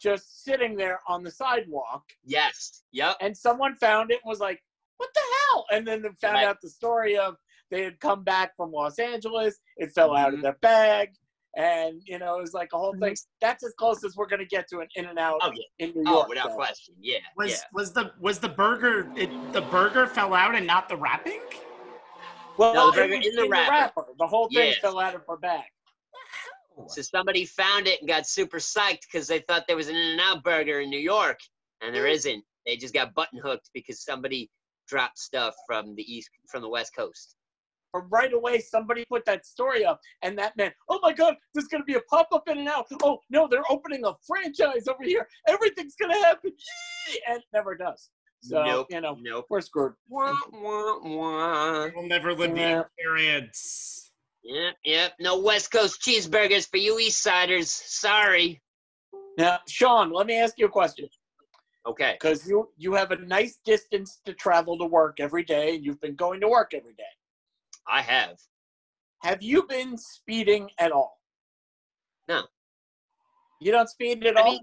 Speaker 1: just sitting there on the sidewalk,
Speaker 3: Yes. Yep.
Speaker 1: and someone found it and was like, "What the hell?" And then they found
Speaker 3: Right.
Speaker 1: out the story of they had come back from Los Angeles. It fell out of
Speaker 3: Mhm.
Speaker 1: their bag. and you know it was like a whole thing. That's as close as we're gonna get to an In and Out
Speaker 3: Oh yeah.
Speaker 1: in New
Speaker 3: Oh,
Speaker 1: York.
Speaker 3: without
Speaker 1: so.
Speaker 3: question. Yeah.
Speaker 2: Was
Speaker 3: yeah.
Speaker 2: was the was the burger it, the burger fell out and not the wrapping?
Speaker 1: Well,
Speaker 3: No, the
Speaker 1: it
Speaker 3: burger
Speaker 1: was
Speaker 3: in the wrapper.
Speaker 1: The whole thing
Speaker 3: Yes.
Speaker 1: fell out of her bag.
Speaker 3: So somebody found it and got super psyched because they thought there was an In-N-Out burger in New York, and there isn't. They just got button hooked because somebody dropped stuff from the east, from the west coast.
Speaker 1: But right away, somebody put that story up, and that meant, oh my God, there's going to be a pop up in and out. Oh no, they're opening a franchise over here. Everything's going to happen. Yee! And it never does. So,
Speaker 3: nope.
Speaker 1: you know,
Speaker 3: Nope.
Speaker 1: we're screwed.
Speaker 3: Wah, wah, wah.
Speaker 2: We'll never live
Speaker 1: Yeah.
Speaker 2: the experience.
Speaker 3: Yep, yep. No West Coast cheeseburgers for you East Siders. Sorry.
Speaker 1: Now, Sean, let me ask you a question.
Speaker 3: Okay.
Speaker 1: Because you, you have a nice distance to travel to work every day, and you've been going to work every day.
Speaker 3: I have.
Speaker 1: Have you been speeding at all?
Speaker 3: No.
Speaker 1: You don't speed at
Speaker 3: I
Speaker 1: all?
Speaker 3: mean,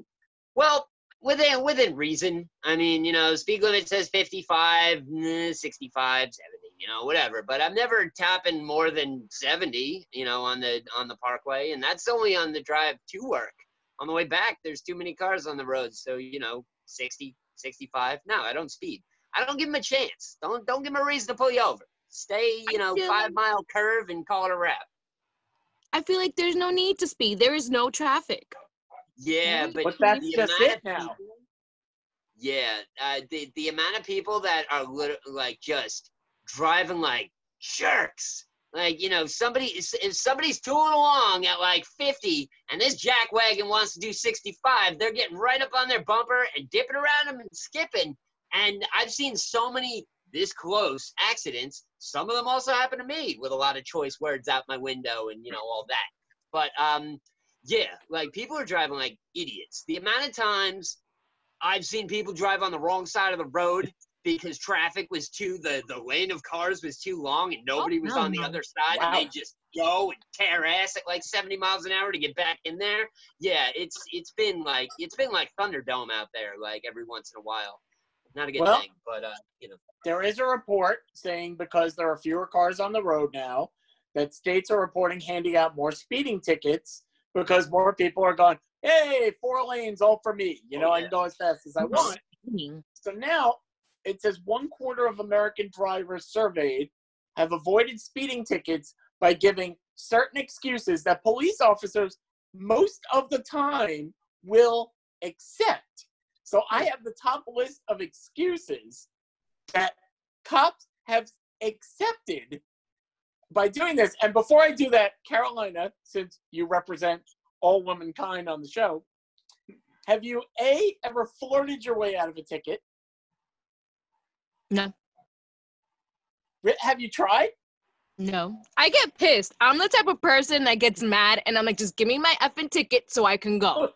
Speaker 3: well, within within reason. I mean, you know, speed limit says 55, eh, 65, 70, you know, whatever. But I'm never tapping more than 70, you know, on the on the parkway, and that's only on the drive to work. On the way back, there's too many cars on the road, so you know, 60, 65. No, I don't speed. I don't give them a chance. Don't don't give them a reason to pull you over. Stay, you know, five
Speaker 4: like-
Speaker 3: mile curve and call it a wrap.
Speaker 4: I feel like there's no need to speed. There is no traffic.
Speaker 3: Yeah,
Speaker 4: Right.
Speaker 3: but,
Speaker 1: But that's just it
Speaker 3: of
Speaker 1: now.
Speaker 3: people- yeah, uh, the the amount of people that are lit- like just driving like jerks. Like you know, somebody if somebody's tooling along at like 50, and this jack wagon wants to do 65, they're getting right up on their bumper and dipping around them and skipping. And I've seen so many this close accidents. Some of them also happen to me with a lot of choice words out my window and you know all that. But um, yeah, like people are driving like idiots. The amount of times I've seen people drive on the wrong side of the road because traffic was too the the lane of cars was too long and nobody was
Speaker 4: no,
Speaker 3: on the
Speaker 4: no.
Speaker 3: other side and they just go and tear ass at like 70 miles an hour to get back in there. Yeah, it's it's been like it's been like Thunderdome out there like every once in a while. Not a good
Speaker 1: Well-
Speaker 3: thing, but uh, you know.
Speaker 1: there is a report saying because there are fewer cars on the road now, that states are reporting handing out more speeding tickets because more people are going, hey, four lanes all for me. You know,
Speaker 3: Oh,
Speaker 1: I
Speaker 3: yeah.
Speaker 1: can go as fast as I want. So now it says one quarter of American drivers surveyed have avoided speeding tickets by giving certain excuses that police officers most of the time will accept. So I have the top list of excuses that cops have accepted by doing this. And before I do that, Carolina, since you represent all womankind on the show, have you A, ever flirted your way out of a ticket?
Speaker 4: No.
Speaker 1: Have you tried?
Speaker 4: No. I get pissed. I'm the type of person that gets mad and I'm like, just give me my effing ticket so I can go.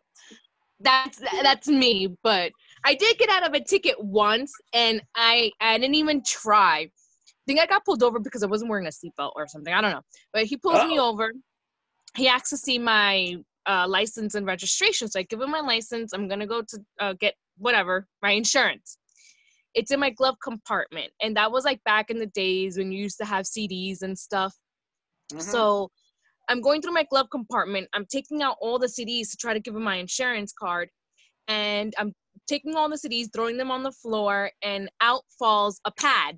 Speaker 4: That's that's me. But I did get out of a ticket once and I I didn't even try. I think I got pulled over because I wasn't wearing a seatbelt or something. I don't know. But he pulls me
Speaker 1: Oh.
Speaker 4: over. He asks to see my uh, license and registration. So I give him my license. I'm gonna go to uh, get whatever my insurance. It's in my glove compartment, and that was like back in the days when you used to have CDs and stuff.
Speaker 1: Mhm.
Speaker 4: So I'm going through my glove compartment. I'm taking out all the CDs to try to give him my insurance card. And I'm taking all the CDs, throwing them on the floor, and out falls a pad.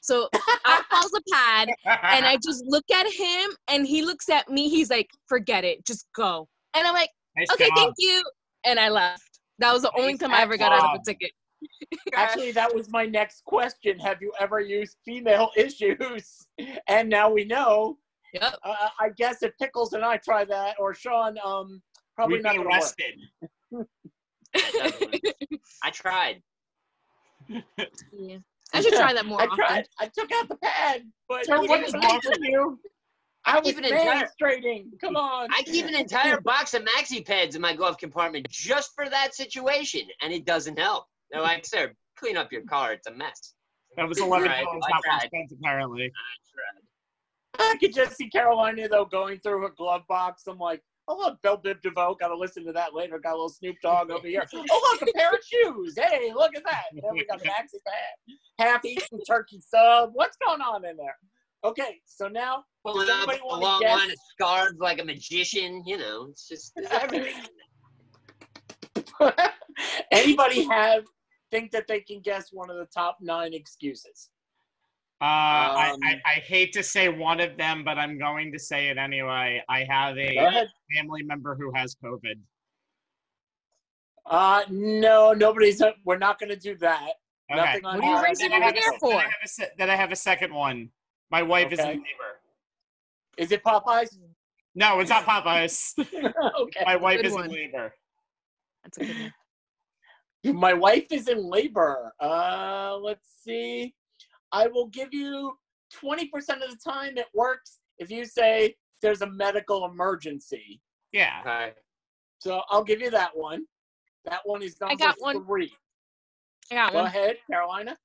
Speaker 4: So out falls a pad, and I just look at him, and he looks at me. He's like, forget it, just go. And I'm like,
Speaker 2: Nice
Speaker 4: okay,
Speaker 2: job.
Speaker 4: thank you. And I left. That was the only
Speaker 2: Nice
Speaker 4: time I ever got out of a ticket.
Speaker 1: Actually, that was my next question. Have you ever used female issues? And now we know.
Speaker 4: Yep.
Speaker 1: Uh, I guess if Pickles and I try that, or Sean, um, probably
Speaker 2: We'd
Speaker 1: not
Speaker 2: be
Speaker 1: going to work.
Speaker 2: arrested.
Speaker 3: I tried.
Speaker 4: Yeah. I should try that more
Speaker 1: I
Speaker 4: often.
Speaker 1: tried. I took out the pad, but
Speaker 2: Sir,
Speaker 1: you
Speaker 2: what
Speaker 1: didn't
Speaker 2: is
Speaker 1: believe
Speaker 2: wrong with you?
Speaker 1: I was
Speaker 3: Keep an entire-
Speaker 1: demonstrating. Come on.
Speaker 3: I keep an entire box of maxi pads in my glove compartment just for that situation, and it doesn't help. They're like, sir, clean up your car. It's a mess.
Speaker 2: That was eleven
Speaker 3: Right,
Speaker 2: dollars
Speaker 3: I
Speaker 2: not spent apparently.
Speaker 3: I tried.
Speaker 1: I could just see Carolina though going through her glove box. I'm like, oh look, Bell Biv DeVoe. Got to listen to that later. Got a little Snoop Dogg over here. Oh look, a pair of shoes. Hey, look at that. Then we got a maxi pad, half eaten turkey sub. What's going on in there? Okay, so now
Speaker 3: Pulling
Speaker 1: Does
Speaker 3: out
Speaker 1: anybody
Speaker 3: a
Speaker 1: wanna
Speaker 3: long
Speaker 1: guess?
Speaker 3: line of scarves like a magician. You know, it's just everything.
Speaker 1: anybody have think that they can guess one of the top nine excuses?
Speaker 2: Uh, I,
Speaker 3: Um,
Speaker 2: I, I hate to say one of them, but I'm going to say it anyway. I have a family member who has COVID.
Speaker 1: Uh, no, nobody's. We're not going to do that.
Speaker 2: Okay.
Speaker 1: Nothing on
Speaker 4: What are you raising
Speaker 2: Then I
Speaker 4: over
Speaker 2: have a
Speaker 4: there for?
Speaker 2: Then I, have a se- then I have a second one. My wife is in
Speaker 1: Okay.
Speaker 2: labor.
Speaker 1: Is it Popeyes?
Speaker 2: No, it's not Popeyes.
Speaker 1: okay.
Speaker 2: My wife is
Speaker 4: one.
Speaker 2: in labor.
Speaker 4: That's a good one.
Speaker 1: My wife is in labor. Uh, let's see. I will give you 20% of the time it works if you say there's a medical emergency.
Speaker 2: Yeah.
Speaker 3: Okay.
Speaker 1: So I'll give you that one. That one is number
Speaker 4: got one.
Speaker 1: three.
Speaker 4: I got
Speaker 1: Go
Speaker 4: one.
Speaker 1: ahead, Carolina.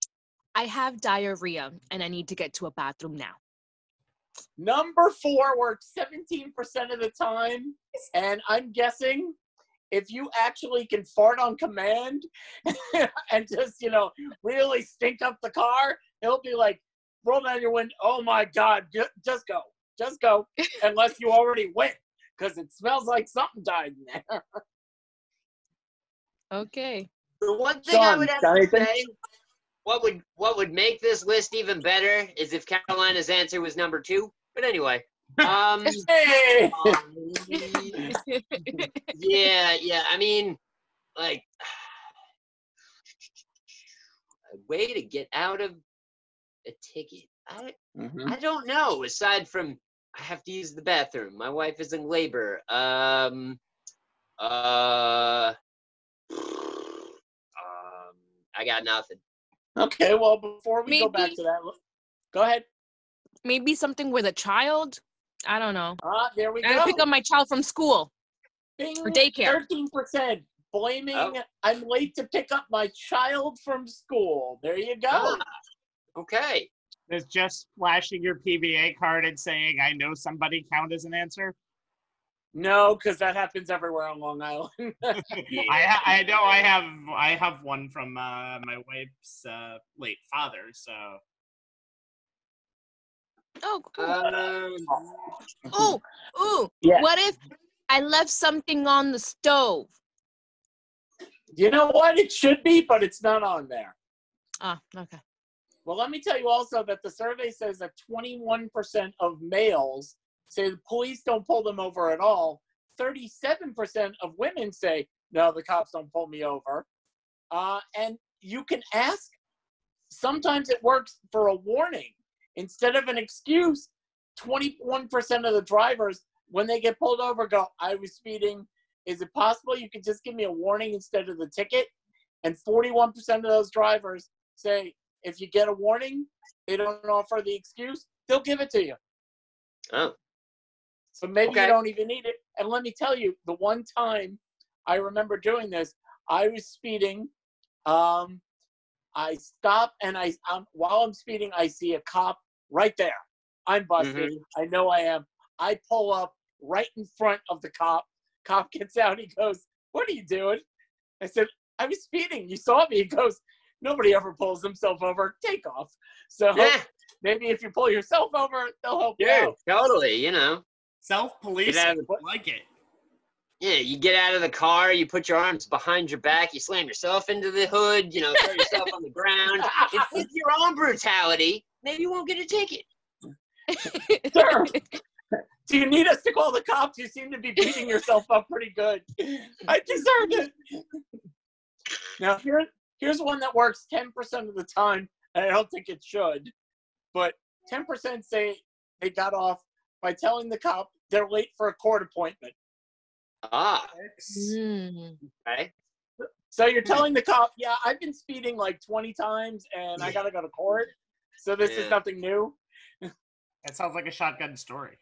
Speaker 4: I have diarrhea and I need to get to a bathroom now.
Speaker 1: Number four works 17% of the time. And I'm guessing if you actually can fart on command and just, you know, really stink up the car, he'll be like, roll down your window. Oh my God, ju- just go. Just go. Unless you already went because it smells like something died in there.
Speaker 4: Okay.
Speaker 3: The one thing I would have to say, what would what would make this list even better is if Carolina's answer was number two. But anyway, um,
Speaker 1: Hey!
Speaker 3: um, yeah, yeah. I mean, like a way to get out of a ticket. I
Speaker 1: Mhm.
Speaker 3: I don't know. Aside from I have to use the bathroom. My wife is in labor. Um, uh, um, I got nothing.
Speaker 1: Okay, well, before we go back to that, go ahead.
Speaker 4: Maybe something with a child. I don't know.
Speaker 1: Ah, there we
Speaker 4: I gotta pick up my child from school
Speaker 1: Bing,
Speaker 4: or daycare.
Speaker 1: Thirteen percent blaming
Speaker 3: Oh.
Speaker 1: I'm late to pick up my child from school. There you go.
Speaker 3: Ah, okay.
Speaker 2: Does just flashing your PBA card and saying "I know somebody" count as an answer?
Speaker 1: No, because that happens everywhere on Long Island.
Speaker 2: I ha- I know I have I have one from uh, my wife's uh, late father. So
Speaker 4: Oh, cool.
Speaker 3: Um,
Speaker 4: oh, ooh.
Speaker 1: Yeah.
Speaker 4: What if I left something on the stove?
Speaker 1: you know what? It should be, but it's not on there.
Speaker 4: Ah, okay.
Speaker 1: Well, let me tell you also that the survey says that 21% of males say the police don't pull them over at all. 37% of women say, no, the cops don't pull me over. Uh, and you can ask, sometimes it works for a warning. Instead of an excuse, 21% of the drivers, when they get pulled over, go, I was speeding. Is it possible you could just give me a warning instead of the ticket? And 41% of those drivers say, if you get a warning, they don't offer the excuse, they'll give it to you.
Speaker 3: oh,
Speaker 1: So maybe
Speaker 3: Okay.
Speaker 1: you don't even need it. And let me tell you, the one time I remember doing this, I was speeding. Um, I stop and I, um, while I'm speeding, I see a cop right there. I'm busted. Mm-hmm. I know I am. I pull up right in front of the cop. Cop gets out. He goes, "What are you doing?" I said, "I was speeding. You saw me." He goes, "Nobody ever pulls himself over. Take off." So
Speaker 3: yeah,
Speaker 1: maybe if you pull yourself over, they'll help you
Speaker 3: yeah,
Speaker 1: out.
Speaker 3: totally. You know,
Speaker 2: self police
Speaker 3: Get
Speaker 2: like it.
Speaker 3: yeah. You get out of the car, you put your arms behind your back, you slam yourself into the hood, you know, throw yourself on the ground. It's your own brutality. Maybe you won't get a ticket.
Speaker 1: Sir, do you need us to call the cops? You seem to be beating yourself up pretty good. I deserve it. Now here, here's one that works 10% of the time, and I don't think it should. But 10% say they got off by telling the cop they're late for a court appointment.
Speaker 3: Ah,
Speaker 4: Mm.
Speaker 3: okay.
Speaker 1: So you're telling the cop, yeah, I've been speeding like 20 times and I gotta go to court. So this is nothing new.
Speaker 2: That sounds like a shotgun story.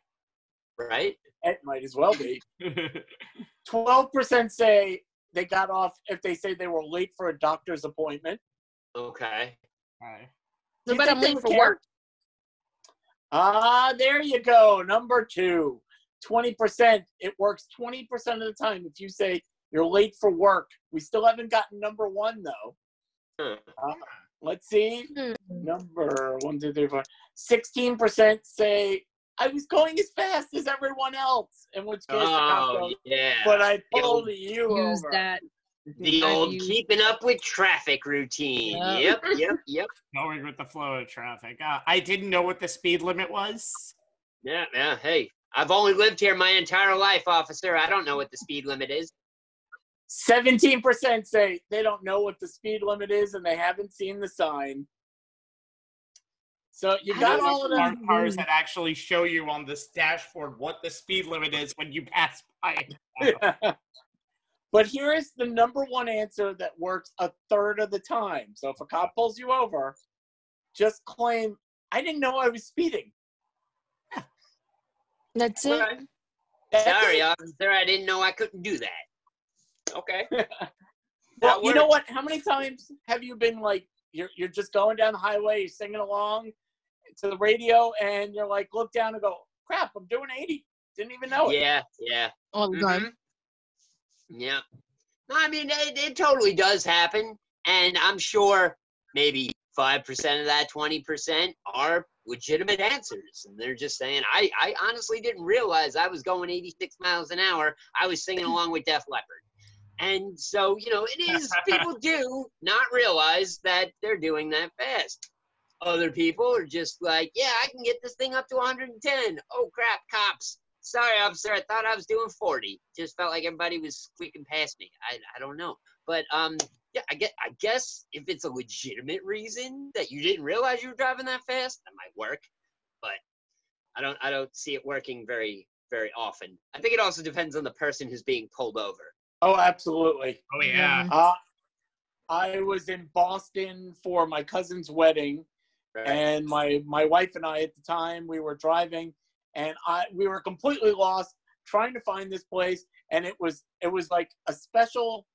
Speaker 3: Right.
Speaker 1: It might as well be. 12% say they got off if they say they were late for a doctor's appointment.
Speaker 3: Okay.
Speaker 2: Alright.
Speaker 1: Do
Speaker 4: What
Speaker 1: you
Speaker 4: about
Speaker 1: think
Speaker 4: I'm late for
Speaker 1: care?
Speaker 4: work?
Speaker 1: Ah, there you go. Number two. 20%. It works 20% of the time if you say you're late for work. We still haven't gotten number one, though.
Speaker 3: Huh.
Speaker 1: Let's see.
Speaker 4: Hmm.
Speaker 1: Number one, two, three, four. Sixteen percent say I was going as fast as everyone else, in which case
Speaker 3: Oh
Speaker 1: goes,
Speaker 3: yeah.
Speaker 1: but I pulled you
Speaker 4: Use
Speaker 1: over.
Speaker 4: that.
Speaker 3: the
Speaker 4: I
Speaker 3: old
Speaker 4: use-
Speaker 3: keeping up with traffic routine.
Speaker 4: Yep.
Speaker 3: Yep, yep, yep.
Speaker 2: Going with the flow of traffic. Uh, I didn't know what the speed limit was.
Speaker 3: Yeah, yeah. Hey, I've only lived here my entire life, officer. I don't know what the speed limit is.
Speaker 1: Seventeen percent say they don't know what the speed limit is and they haven't seen the sign. So you
Speaker 4: I
Speaker 1: got all of
Speaker 4: know.
Speaker 1: them.
Speaker 2: Smart cars that actually show you on this dashboard what the speed limit is when you pass by.
Speaker 1: but here is the number one answer that works a third of the time. So if a cop pulls you over, just claim, I didn't know I was speeding.
Speaker 4: That's it.
Speaker 3: Okay.
Speaker 1: That's
Speaker 3: Sorry, officer. I didn't know I couldn't do that. Okay.
Speaker 1: Well, you know what? How many times have you been like, you're, you're just going down the highway, you're singing along to the radio, and you're like, look down and go, crap, I'm doing 80. Didn't even know it.
Speaker 3: Yeah, yeah.
Speaker 4: All the time.
Speaker 3: Mhm. Yeah. No, I mean, it, it totally does happen. And I'm sure maybe 5% of that 20% are legitimate answers. And they're just saying, I, I honestly didn't realize I was going 86 miles an hour. I was singing along with Def Leppard. And so, you know, it is, people do not realize that they're doing that fast. Other people are just like, yeah, I can get this thing up to 110. Oh, crap, cops. Sorry, officer. I thought I was doing 40. Just felt like everybody was squeaking past me. I, I don't know. But um, yeah, I get. I guess if it's a legitimate reason that you didn't realize you were driving that fast, that might work. But I don't. I don't see it working very very often. I think it also depends on the person who's being pulled over.
Speaker 1: Oh, absolutely.
Speaker 2: Oh yeah.
Speaker 1: Uh, I was in Boston for my cousin's wedding,
Speaker 3: Right?
Speaker 1: and my my wife and I at the time we were driving, and I we were completely lost trying to find this place, and it was it was like a special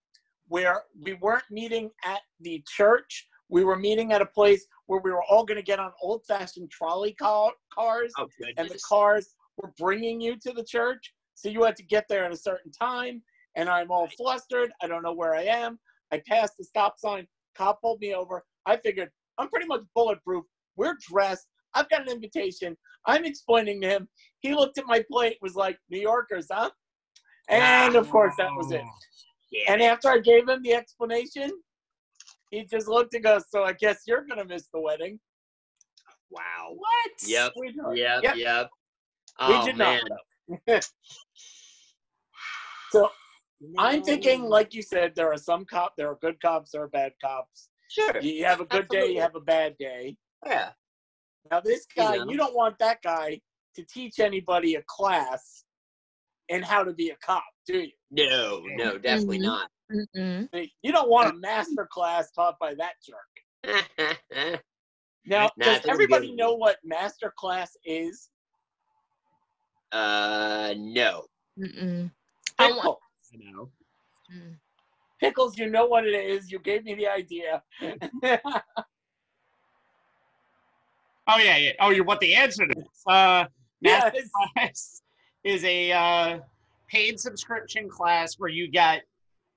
Speaker 1: where we weren't meeting at the church. We were meeting at a place where we were all going to get on old-fashioned trolley car, cars,
Speaker 3: oh
Speaker 1: and the cars were bringing you to the church. So you had to get there at a certain time, and I'm all flustered. I don't know where I am. I passed the stop sign. Cop pulled me over. I figured I'm pretty much bulletproof. We're dressed. I've got an invitation. I'm explaining to him. He looked at my plate, was like, New Yorkers, huh? And of course, that was it.
Speaker 3: Yeah.
Speaker 1: And after I gave him the explanation, he just looked and goes, So I guess you're going to miss the wedding.
Speaker 3: wow.
Speaker 2: What?
Speaker 3: Yep.
Speaker 1: Sweetheart.
Speaker 3: Yep.
Speaker 1: Yep.
Speaker 3: Yep.
Speaker 1: We
Speaker 3: Oh,
Speaker 1: did
Speaker 3: man.
Speaker 1: not. so I'm thinking, like you said, there are some cops. there are good cops, there are bad cops.
Speaker 3: Sure.
Speaker 1: You have a good day, you have a bad day.
Speaker 3: Yeah.
Speaker 1: Now this
Speaker 3: You
Speaker 1: guy,
Speaker 3: know.
Speaker 1: you don't want that guy to teach anybody a class in how to be a cop, do you?
Speaker 3: No, no, definitely
Speaker 4: Mhm.
Speaker 3: not.
Speaker 4: Mm-mm.
Speaker 1: You don't want a master class taught by that jerk. Now,
Speaker 3: Nah,
Speaker 1: does everybody
Speaker 3: go-
Speaker 1: know what master class is?
Speaker 3: uh, no.
Speaker 4: Mm-mm. I want-
Speaker 1: Pickles.
Speaker 2: I know.
Speaker 4: Mm.
Speaker 1: Pickles, you know what it is. You gave me the idea.
Speaker 2: Oh yeah, yeah. Oh, you want the answer to this? Uh,
Speaker 1: yes.
Speaker 2: class is a uh, paid subscription class where you get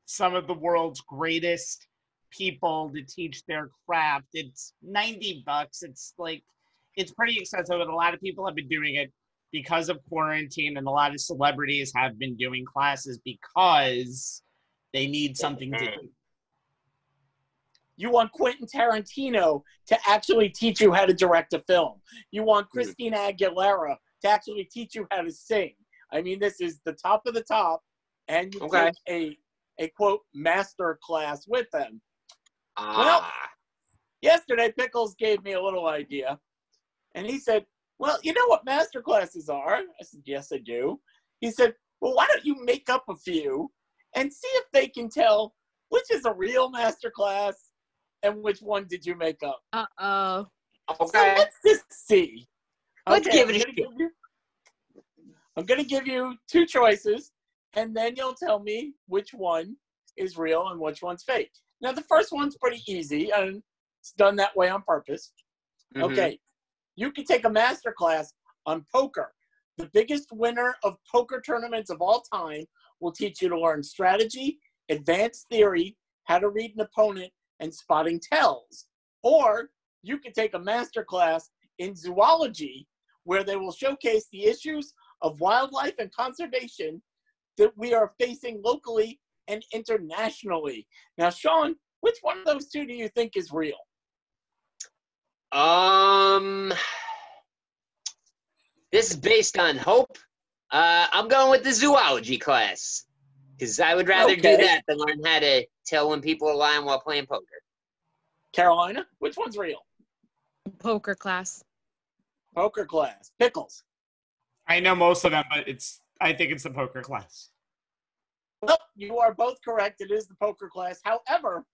Speaker 2: some of the world's greatest people to teach their craft. It's 90 bucks. It's like it's pretty expensive, and a lot of people have been doing it because of quarantine, and a lot of celebrities have been doing classes because they need something to do.
Speaker 1: You want Quentin Tarantino to actually teach you how to direct a film. You want
Speaker 3: Hmm.
Speaker 1: Christina Aguilera to actually teach you how to sing. I mean, this is the top of the top, and you
Speaker 3: Okay.
Speaker 1: take a a quote master class with them.
Speaker 3: Ah.
Speaker 1: Yesterday, Pickles gave me a little idea, and he said, "Well, you know what master classes are?" I said, "Yes, I do." He said, "Well, why don't you make up a few and see if they can tell which is a real master class and which one did you make up?"
Speaker 4: Uh-oh. Okay.
Speaker 1: So
Speaker 3: okay.
Speaker 1: let's just see.
Speaker 3: Let's give
Speaker 1: I'm
Speaker 3: it a
Speaker 1: gonna give you- I'm going to give you two choices, and then you'll tell me which one is real and which one's fake. Now, the first one's pretty easy, and it's done that way on purpose.
Speaker 3: Mhm.
Speaker 1: Okay, you can take a master class on poker. The biggest winner of poker tournaments of all time will teach you to learn strategy, advanced theory, how to read an opponent, and spotting tells. Or you can take a master class in zoology where they will showcase the issues of wildlife and conservation that we are facing locally and internationally. Now, Sean, which one of those two do you think is real?
Speaker 3: Um, this is based on hope. Uh, I'm going with the zoology class because I would rather
Speaker 1: Okay.
Speaker 3: do that than learn how to tell when people are lying while playing poker.
Speaker 1: Carolina, which one's real?
Speaker 4: Poker class.
Speaker 1: Poker class. Pickles.
Speaker 2: I know most of them, but it's I think it's the poker class.
Speaker 1: Well, you are both correct. It is the poker class. However,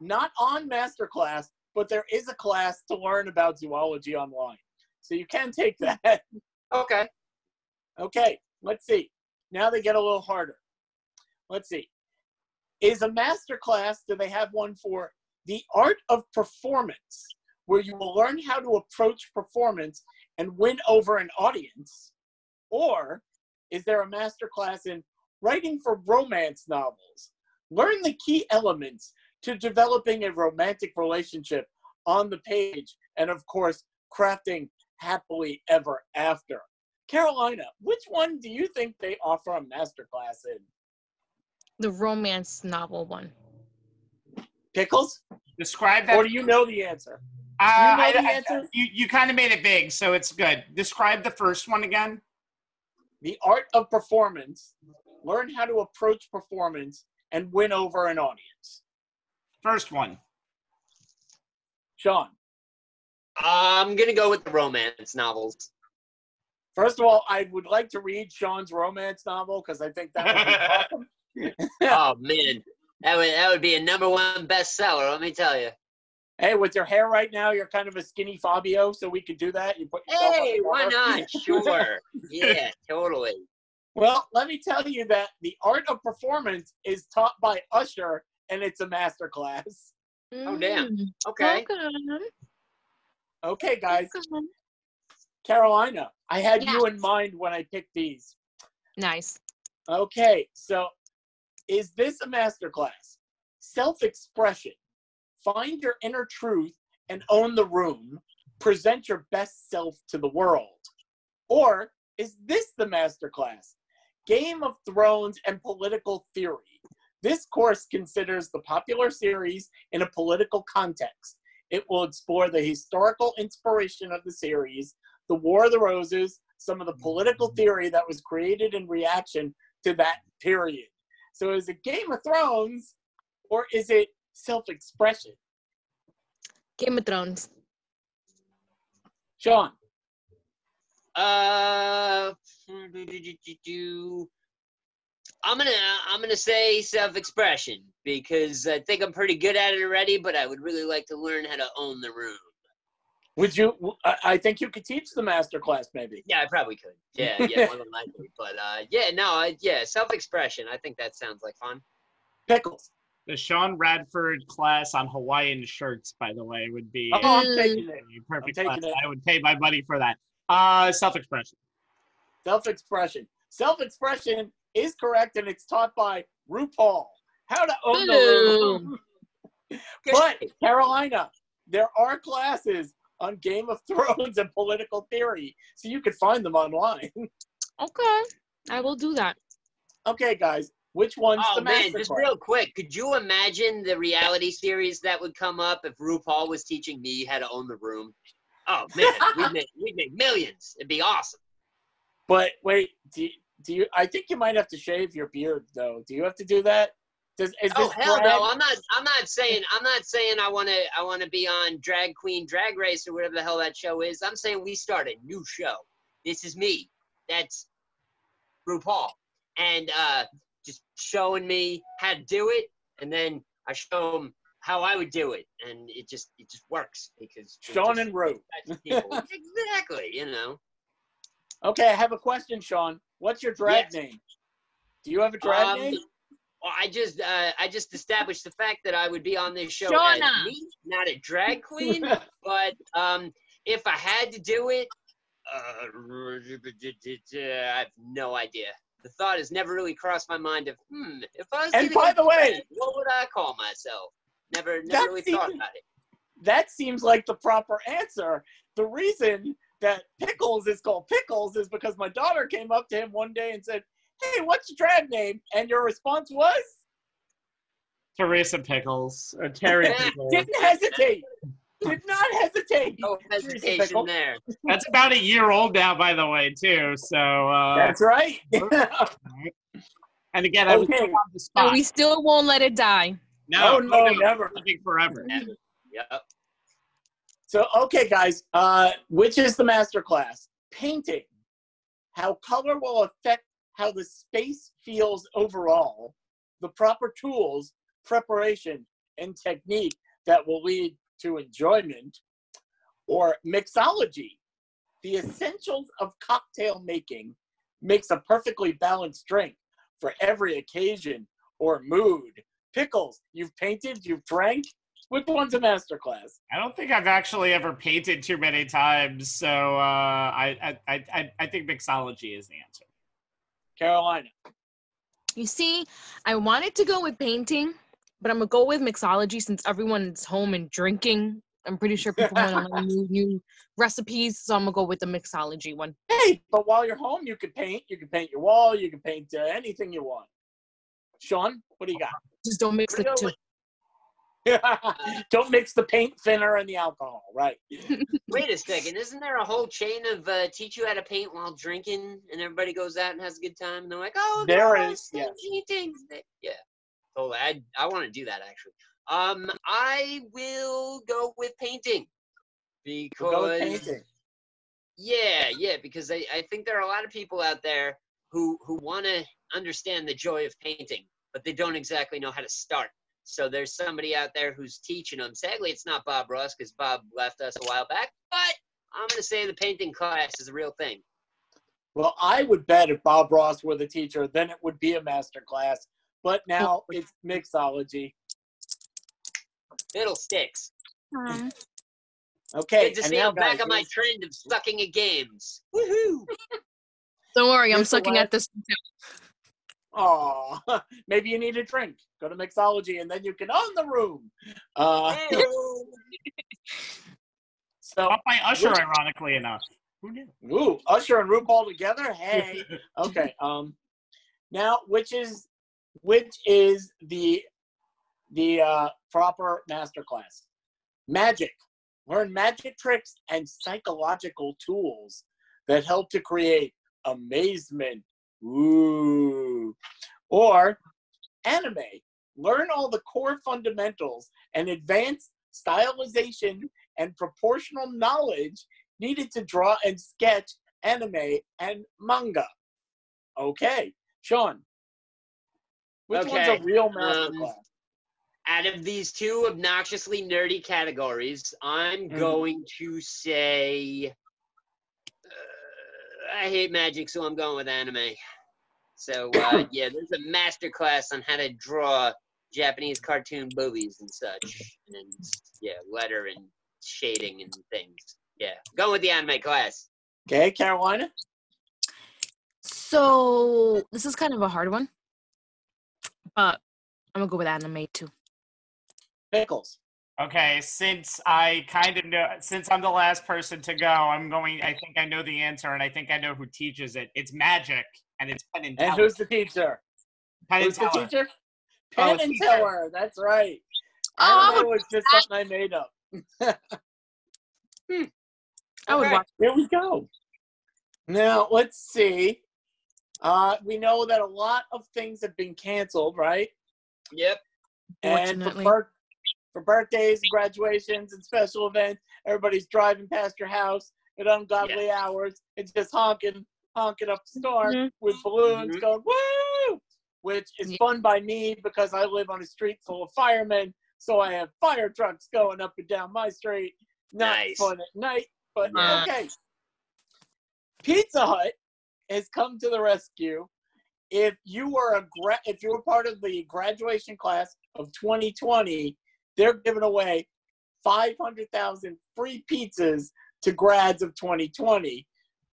Speaker 1: not on master class, but there is a class to learn about zoology online. So you can take that.
Speaker 3: Okay.
Speaker 1: Okay, let's see. Now they get a little harder. Let's see. Is a master class, do they have one for the art of performance, where you will learn how to approach performance and win over an audience? Or is there a master class in writing for romance novels? Learn the key elements to developing a romantic relationship on the page, and of course, crafting happily ever after. Carolina, which one do you think they offer a master class in?
Speaker 4: The romance novel one.
Speaker 1: Pickles?
Speaker 2: Describe that.
Speaker 1: Or do you know the answer?
Speaker 2: Uh,
Speaker 1: know
Speaker 2: I-
Speaker 1: the
Speaker 2: I-
Speaker 1: answer?
Speaker 2: you you kind of made it big, so it's good. Describe the first one again.
Speaker 1: The art of performance. Learn how to approach performance and win over an audience.
Speaker 2: First one.
Speaker 1: Sean,
Speaker 3: I'm gonna go with the romance novels.
Speaker 1: first of all, I would like to read Sean's romance novel because I think that would be awesome.
Speaker 3: oh man, that would that would be a number one bestseller. Let me tell you.
Speaker 1: Hey, with your hair right now, you're kind of a skinny Fabio, so we could do that. You put
Speaker 3: Hey, why not? Sure. Yeah, totally.
Speaker 1: Well, let me tell you that the art of performance is taught by Usher, and it's a master class.
Speaker 3: Oh, damn.
Speaker 4: Mm,
Speaker 3: Okay.
Speaker 4: Okay.
Speaker 1: Okay, guys.
Speaker 4: okay.
Speaker 1: Carolina, I had you in mind when I picked these.
Speaker 4: Nice.
Speaker 1: Okay, so is this a master class? Self-expression. Find your inner truth and own the room. Present your best self to the world. Or is this the master class? Game of Thrones and political theory. This course considers the popular series in a political context. It will explore the historical inspiration of the series, the War of the Roses, some of the political theory that was created in reaction to that period. So is it Game of Thrones or is it self-expression?
Speaker 4: Game of Thrones.
Speaker 1: Sean,
Speaker 3: Uh, I'm gonna I'm gonna say self-expression because I think I'm pretty good at it already, but I would really like to learn how to own the room.
Speaker 1: would you? I I think you could teach the master class maybe.
Speaker 3: Yeah, I probably could. Yeah, yeah, more than likely. But uh, yeah, no, I, yeah, self-expression. I think that sounds like fun.
Speaker 1: Pickles.
Speaker 2: The Sean Radford class on Hawaiian shirts, by the way, would be
Speaker 1: Oh, I'm taking it.
Speaker 2: perfect
Speaker 1: I'm
Speaker 2: class.
Speaker 1: taking it.
Speaker 2: I would pay my money for that. Uh, self-expression.
Speaker 1: Self-expression. Self-expression is correct, and it's taught by RuPaul. How to own the room. But Carolina, there are classes on Game of Thrones and political theory, so you could find them online.
Speaker 4: Okay. I will do that.
Speaker 1: okay, guys, which one's
Speaker 3: Oh
Speaker 1: the
Speaker 3: man, just
Speaker 1: class?
Speaker 3: real quick, could you imagine the reality series that would come up if RuPaul was teaching me how to own the room? Oh man, we'd make we'd make millions. It'd be awesome.
Speaker 1: But wait, do you, do you? I think you might have to shave your beard, though. Do you have to do that? Does is
Speaker 3: Oh hell
Speaker 1: drag?
Speaker 3: no! I'm not. I'm not saying. I'm not saying I want to. I want to be on Drag Queen Drag Race or whatever the hell that show is. I'm saying we start a new show. This is me. That's RuPaul, and uh, just showing me how to do it, and then I show him how I would do it, and it just it just works because
Speaker 1: Sean and Ru.
Speaker 3: exactly. You know.
Speaker 1: Okay, I have a question, Sean. What's your drag
Speaker 3: Yes.
Speaker 1: name? Do you have a drag
Speaker 3: Um,
Speaker 1: name?
Speaker 3: Well, I just uh, I just established the fact that I would be on this show as
Speaker 4: Shauna.
Speaker 3: me, not a drag queen. but um, if I had to do it, uh, I have no idea. The thought has never really crossed my mind of, hmm, if I was
Speaker 1: And by the way-
Speaker 3: drag, what would I call myself? Never, never
Speaker 1: That's
Speaker 3: really thought about it.
Speaker 1: that seems like the proper answer. The reason that Pickles is called Pickles is because my daughter came up to him one day and said, Hey, what's your drag name? And your response was?
Speaker 2: Teresa Pickles or Terry Pickles.
Speaker 1: Didn't hesitate. Did not hesitate.
Speaker 3: No hesitation there.
Speaker 2: That's about a year old now, by the way, too. So, uh,
Speaker 1: That's right.
Speaker 2: and again, I was
Speaker 1: Okay.
Speaker 2: put on the
Speaker 4: And
Speaker 2: spot.
Speaker 4: we still won't let it die.
Speaker 2: no,
Speaker 1: oh, no, never.
Speaker 2: living forever.
Speaker 3: Yep.
Speaker 1: So, okay, guys, uh, which is the master class? Painting. How color will affect how the space feels overall, the proper tools, preparation, and technique that will lead to enjoyment, or mixology. The essentials of cocktail making makes a perfectly balanced drink for every occasion or mood. Pickles, you've painted, you've drank. Which one's a master class?
Speaker 2: I don't think I've actually ever painted too many times, so uh, I, I, I, I think mixology is the answer.
Speaker 1: Carolina.
Speaker 4: You see, I wanted to go with painting, but I'm gonna go with mixology since everyone's home and drinking. I'm pretty sure people want to learn new, new recipes, so I'm gonna go with the mixology one.
Speaker 1: Hey, but while you're home, you can paint. You can paint your wall. You can paint uh, anything you want. Sean, what do you got?
Speaker 4: Just don't mix the two.
Speaker 1: Got? Don't mix the paint thinner and the alcohol, right?
Speaker 3: Wait a second. Isn't there a whole chain of uh, teach you how to paint while drinking, and everybody goes out and has a good time, and they're like, "Oh,
Speaker 1: There
Speaker 3: guys,
Speaker 1: is,
Speaker 3: I'm
Speaker 1: yes.
Speaker 3: painting." Yeah. So I I want to do that actually. Um, I will go with painting
Speaker 1: We'll
Speaker 3: because
Speaker 1: go with painting.
Speaker 3: yeah, yeah, because I, I think there are a lot of people out there who who want to understand the joy of painting, but they don't exactly know how to start. So there's somebody out there who's teaching them. Sadly, it's not Bob Ross because Bob left us a while back, but I'm gonna say the painting class is a real thing.
Speaker 1: Well, I would bet if Bob Ross were the teacher, then it would be a master class. But now it's mixology.
Speaker 3: Fiddlesticks.
Speaker 1: Okay,
Speaker 3: Good to
Speaker 1: and
Speaker 3: see I'm back
Speaker 1: guys,
Speaker 3: on my trend of sucking at games. Woohoo!
Speaker 4: Don't worry, I'm
Speaker 1: Here's
Speaker 4: sucking
Speaker 1: last-
Speaker 4: at this.
Speaker 1: Aw, maybe you need a drink. Go to mixology, and then you can own the room. Uh, so,
Speaker 2: Up by Usher,
Speaker 1: Which-
Speaker 2: ironically enough. Who knew?
Speaker 1: ooh, Usher and RuPaul together. Hey, okay. Um, now which is which is the the uh, proper master class? Magic. Learn magic tricks and psychological tools that help to create amazement. Ooh. Or anime. Learn all the core fundamentals and advanced stylization and proportional knowledge needed to draw and sketch anime and manga. Okay, Sean. Which one's a real master
Speaker 3: um. Out of these two obnoxiously nerdy categories, I'm
Speaker 1: Mhm.
Speaker 3: going to say I hate magic, so I'm going with anime. So uh, yeah, there's a master class on how to draw Japanese cartoon movies and such, and yeah, letter and shading and things. Yeah, going with the anime class.
Speaker 1: Okay, Carolina.
Speaker 4: So this is kind of a hard one, but I'm gonna go with anime too.
Speaker 1: Pickles.
Speaker 2: Okay, since I kind of know, since I'm the last person to go, I'm going. I think I know the answer, and I think I know who teaches it. It's magic, and it's Penn and Teller.
Speaker 1: And who's the teacher?
Speaker 2: Penn and
Speaker 1: Who's the
Speaker 2: Teller.
Speaker 1: teacher?
Speaker 2: Oh,
Speaker 1: Penn
Speaker 2: the
Speaker 1: and
Speaker 2: teacher.
Speaker 1: Teller. That's right.
Speaker 4: Oh,
Speaker 1: Anime was just something I made up.
Speaker 4: I would
Speaker 3: Okay.
Speaker 4: watch.
Speaker 1: Here we go. Now let's see. Uh, we know that a lot of things have been canceled, right?
Speaker 3: Yep.
Speaker 1: And for,
Speaker 4: Fortunately.
Speaker 1: Birth, for birthdays and graduations and special events, everybody's driving past your house at ungodly hours and just honking, honking up the storm
Speaker 4: Mhm.
Speaker 1: with balloons
Speaker 3: Mhm.
Speaker 1: going woo, which is
Speaker 4: Yeah.
Speaker 1: fun by me because I live on a street full of firemen, so I have fire trucks going up and down my street. Not
Speaker 3: Nice.
Speaker 1: fun at night, but
Speaker 3: Yeah.
Speaker 1: okay. Pizza Hut has come to the rescue. If you were a gra- if you were part of the graduation class of 2020, they're giving away 500,000 free pizzas to grads of 2020.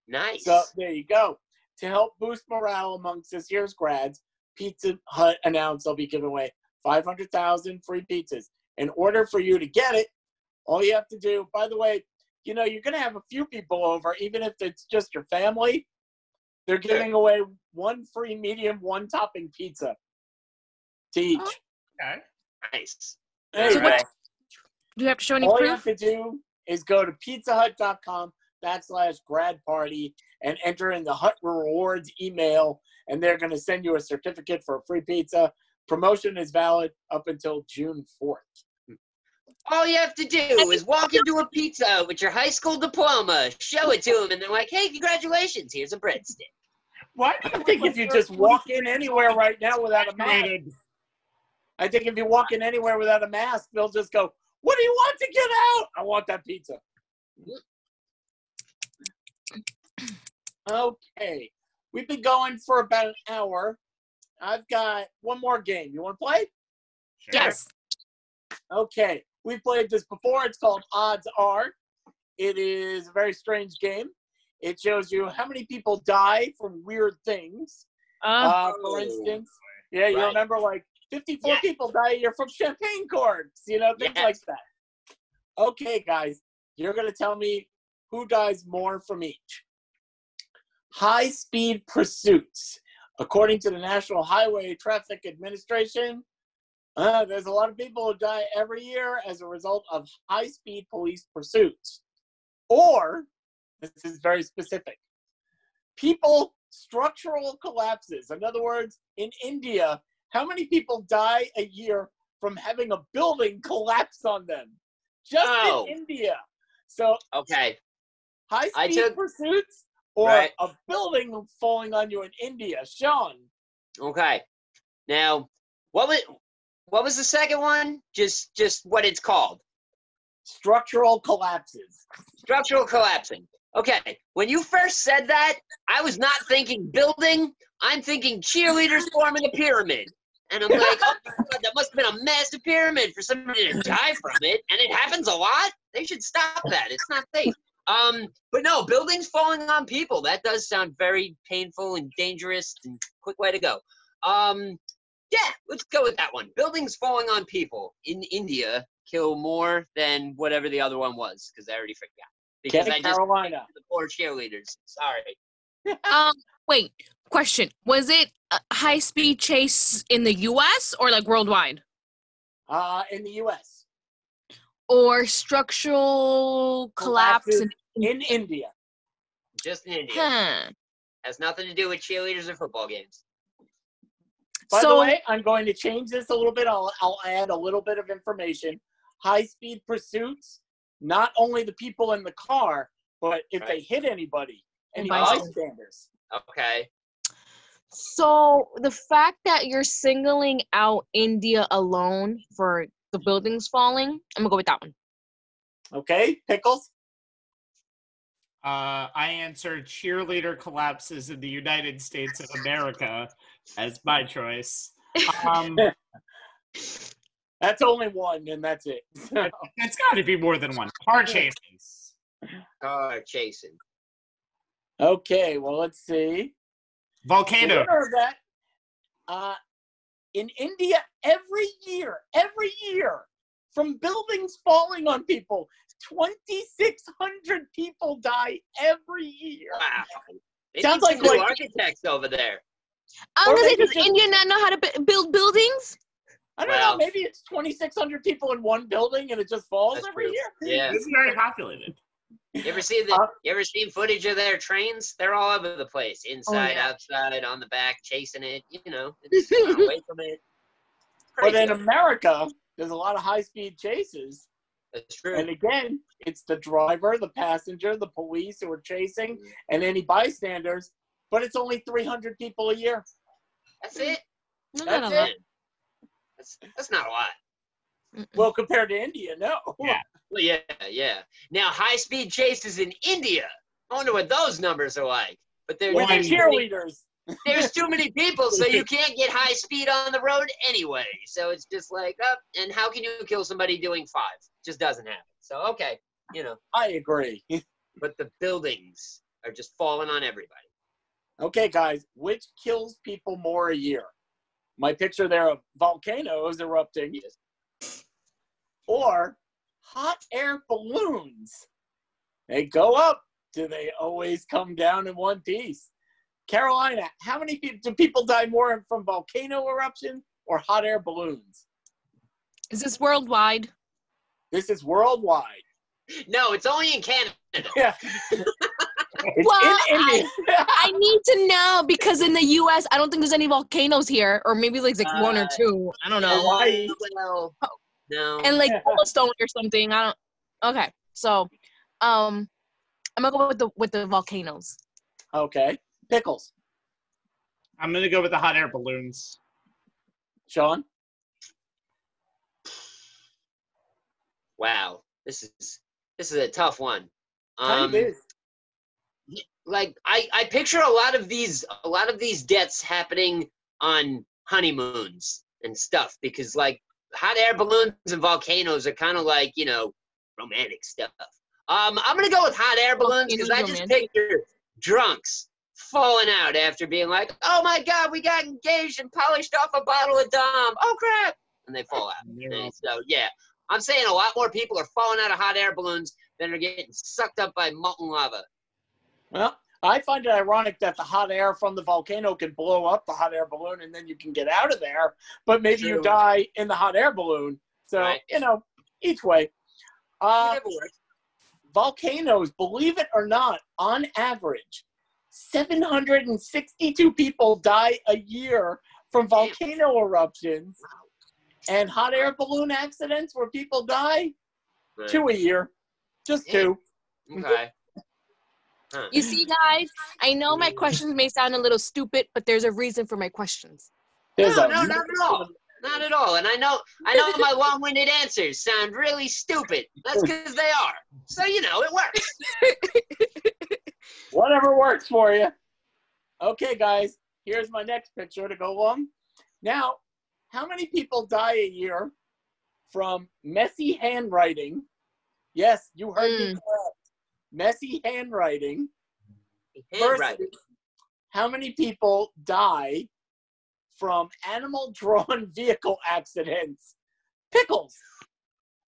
Speaker 3: Nice.
Speaker 1: So there you go. To help boost morale amongst this year's grads, Pizza Hut announced they'll be giving away 500,000 free pizzas. In order for you to get it, All you have to do, by the way, you know, you're going to have a few people over, even if it's just your family. They're giving away one free medium, one topping pizza to each.
Speaker 2: Okay.
Speaker 3: Nice.
Speaker 1: There you
Speaker 3: All right.
Speaker 1: go.
Speaker 4: Do you have to show any proof?
Speaker 1: All you have to do is go to pizzahut.com backslash grad party and enter in the Hut Rewards email, and they're going to send you a certificate for a free pizza. Promotion is valid up until June 4th.
Speaker 3: All you have to do is walk into a pizza with your high school diploma, show it to them, and they're like, "Hey, congratulations! Here's a breadstick."
Speaker 2: What?
Speaker 1: I think if you just walk in anywhere right now without a mask, I think if you walk in anywhere without a mask, they'll just go, What do you want to get out? I want that pizza. Okay. We've been going for about an hour. I've got one more game. You want to play?
Speaker 2: Sure.
Speaker 4: Yes.
Speaker 1: Okay. We've played this before. It's called Odds Are. It is a very strange game. It shows you how many people die from weird things.
Speaker 4: Uh,
Speaker 1: Uh, for
Speaker 3: Oh.
Speaker 1: instance, yeah, you
Speaker 3: Right.
Speaker 1: remember like 54
Speaker 3: Yeah.
Speaker 1: people die a year from champagne corks, you know, things
Speaker 3: Yes.
Speaker 1: like that. Okay, guys, you're going to tell me who dies more from each. High speed pursuits. According to the National Highway Traffic Administration, uh, there's a lot of people who die every year as a result of high speed police pursuits. Or, this is very specific, people structural collapses. In other words, in India, how many people die a year from having a building collapse on them? Just
Speaker 3: Oh.
Speaker 1: in India. So
Speaker 3: Okay.
Speaker 1: high speed
Speaker 3: took-
Speaker 1: pursuits or
Speaker 3: Right.
Speaker 1: a building falling on you in India. Sean,
Speaker 3: Okay. Now, what was what was the second one? Just just what it's called.
Speaker 1: structural collapses.
Speaker 3: Structural collapsing. Okay. When you first said that, I was not thinking building. I'm thinking cheerleaders forming a pyramid. And I'm like, oh my God, that must have been a massive pyramid for somebody to die from it. And it happens a lot. They should stop that. It's not safe. Um, but no, buildings falling on people. That does sound very painful and dangerous and quick way to go. Um, yeah, let's go with that one. Buildings falling on people in India kill more than whatever the other one was because I already forgot. Because
Speaker 1: Okay,
Speaker 3: I just
Speaker 1: Carolina.
Speaker 3: the poor cheerleaders. Sorry.
Speaker 4: um, wait. Question: Was it a high speed chase in the U.S. or like worldwide,
Speaker 1: Uh, in the U.S.
Speaker 4: or structural collapse?
Speaker 1: Collapses
Speaker 4: In,
Speaker 1: in India.
Speaker 3: Just in India.
Speaker 4: huh.
Speaker 3: Has nothing to do with cheerleaders or football games.
Speaker 1: By
Speaker 4: so
Speaker 1: the way, I'm going to change this a little bit. I'll, I'll add a little bit of information. High speed pursuits, not only the people in the car, but if they hit anybody, any
Speaker 4: bystanders.
Speaker 1: bystanders.
Speaker 3: Okay.
Speaker 4: So the fact that you're singling out India alone for the buildings falling, I'm gonna go with that one.
Speaker 1: Okay, Pickles?
Speaker 2: Uh, I answered cheerleader collapses in the United States of America as my choice. Um,
Speaker 1: That's only one, and that's it.
Speaker 2: it's got to be more than one. Car chases.
Speaker 3: Car chasing.
Speaker 1: okay, well, let's see. The
Speaker 2: Volcano.
Speaker 1: that, uh, in India, every year, every year, from buildings falling on people, 2,600 people die every year.
Speaker 3: Wow. They
Speaker 1: Sounds like-
Speaker 3: new
Speaker 1: like-
Speaker 3: architects over there.
Speaker 4: I'm
Speaker 1: Or
Speaker 4: gonna say, does
Speaker 1: just-
Speaker 4: India not know how to bu- build buildings?
Speaker 1: I don't
Speaker 3: Well-
Speaker 1: know. Maybe it's 2,600 people in one building and it just falls
Speaker 3: That's
Speaker 1: every
Speaker 3: true.
Speaker 1: year.
Speaker 3: Yeah.
Speaker 2: This is very populated.
Speaker 3: You ever see the?
Speaker 1: Uh,
Speaker 3: You ever seen footage of their trains? They're all over the place, inside,
Speaker 4: yeah.
Speaker 3: outside, on the back, chasing it. You know, it's away from it.
Speaker 1: But in America, there's a lot of high speed chases.
Speaker 3: That's true.
Speaker 1: And again, it's the driver, the passenger, the police who are chasing, and any bystanders. But it's only 300 people a year.
Speaker 3: That's it.
Speaker 4: No,
Speaker 1: That's
Speaker 4: not a lot.
Speaker 1: it.
Speaker 3: That's that's not a lot.
Speaker 4: Mm-mm.
Speaker 1: Well, compared to India, no.
Speaker 2: Yeah.
Speaker 3: Well, yeah, yeah. Now, high speed chases in India. I wonder what those numbers are like. But there,
Speaker 1: With the
Speaker 2: One-
Speaker 3: there's, too many,
Speaker 1: cheerleaders.
Speaker 3: there's too many people, so you can't get high speed on the road anyway. So it's just like, up. and how can you kill somebody doing five? Just doesn't happen. So okay, you know.
Speaker 1: I agree.
Speaker 3: But the buildings are just falling on everybody.
Speaker 1: okay, guys, which kills people more a year? My picture there of volcanoes erupting,
Speaker 3: Yes.
Speaker 1: Or hot air balloons. They go up. Do they always come down in one piece? Carolina, how many people do people die more from volcano eruption or hot air balloons?
Speaker 4: Is this worldwide?
Speaker 1: This is worldwide.
Speaker 3: No, it's only in Canada.
Speaker 1: Yeah. it's
Speaker 4: Well,
Speaker 1: in India.
Speaker 4: I need to know because in the U.S. I don't think there's any volcanoes here, or maybe like like one or
Speaker 3: Uh,
Speaker 4: two. I don't know.
Speaker 1: Hawaii.
Speaker 3: Well, no.
Speaker 4: And like Yellowstone or something. I don't. Okay, so um, I'm gonna go with the with the volcanoes.
Speaker 1: okay. Pickles.
Speaker 2: I'm gonna go with the hot air balloons.
Speaker 1: Sean?
Speaker 3: wow, this is this is a tough one.
Speaker 1: Kind
Speaker 3: Um, like I, I picture a lot of these a lot of these deaths happening on honeymoons and stuff because like hot air balloons and volcanoes are kind of like you know romantic stuff. Um i'm gonna go with hot air balloons because i just picture drunks falling out after being like oh my god we got engaged and polished off a bottle of dom. Oh crap. And they fall out. And so yeah i'm saying a lot more people are falling out of hot air balloons than are getting sucked up by molten lava.
Speaker 1: Well, I find it ironic that the hot air from the volcano can blow up the hot air balloon and then you can get out of there, but maybe you die in the hot air balloon. So,
Speaker 3: Right.
Speaker 1: you know, each way. Uh, volcanoes, believe it or not, on average, 762 people die a year from volcano eruptions and hot air balloon accidents where people die,
Speaker 3: Right.
Speaker 1: two a year. Just
Speaker 3: Yeah.
Speaker 1: two.
Speaker 3: Okay. Huh.
Speaker 4: You see, guys, I know my questions may sound a little stupid, but there's a reason for my questions.
Speaker 1: There's
Speaker 3: no,
Speaker 1: a-
Speaker 3: no, not at all. Not at all. And I know, I know my long-winded answers sound really stupid. That's because they are. So you know, it works.
Speaker 1: Whatever works for you. Okay, guys, here's my next picture to go along. Now, how many people die a year from messy handwriting? Yes, you heard me
Speaker 4: Mm.
Speaker 1: correct. Messy handwriting.
Speaker 3: Handwriting.
Speaker 1: Versus how many people die from animal drawn vehicle accidents? Pickles.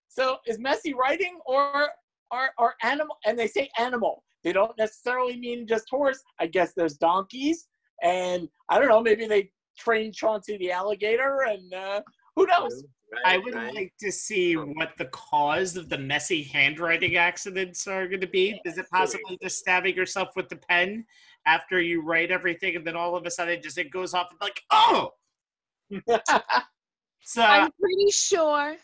Speaker 1: So is messy writing or are are animal and they say animal. They don't necessarily mean just horse. I guess there's donkeys and I don't know, maybe they trained Chauncey the alligator and uh, who knows?
Speaker 2: I would
Speaker 3: right.
Speaker 2: like to see what the cause of the messy handwriting accidents are going to be. Is it possibly just stabbing yourself with the pen after you write everything, and then all of a sudden, it just it goes off and like, oh. So
Speaker 4: I'm
Speaker 2: I'm
Speaker 4: pretty sure.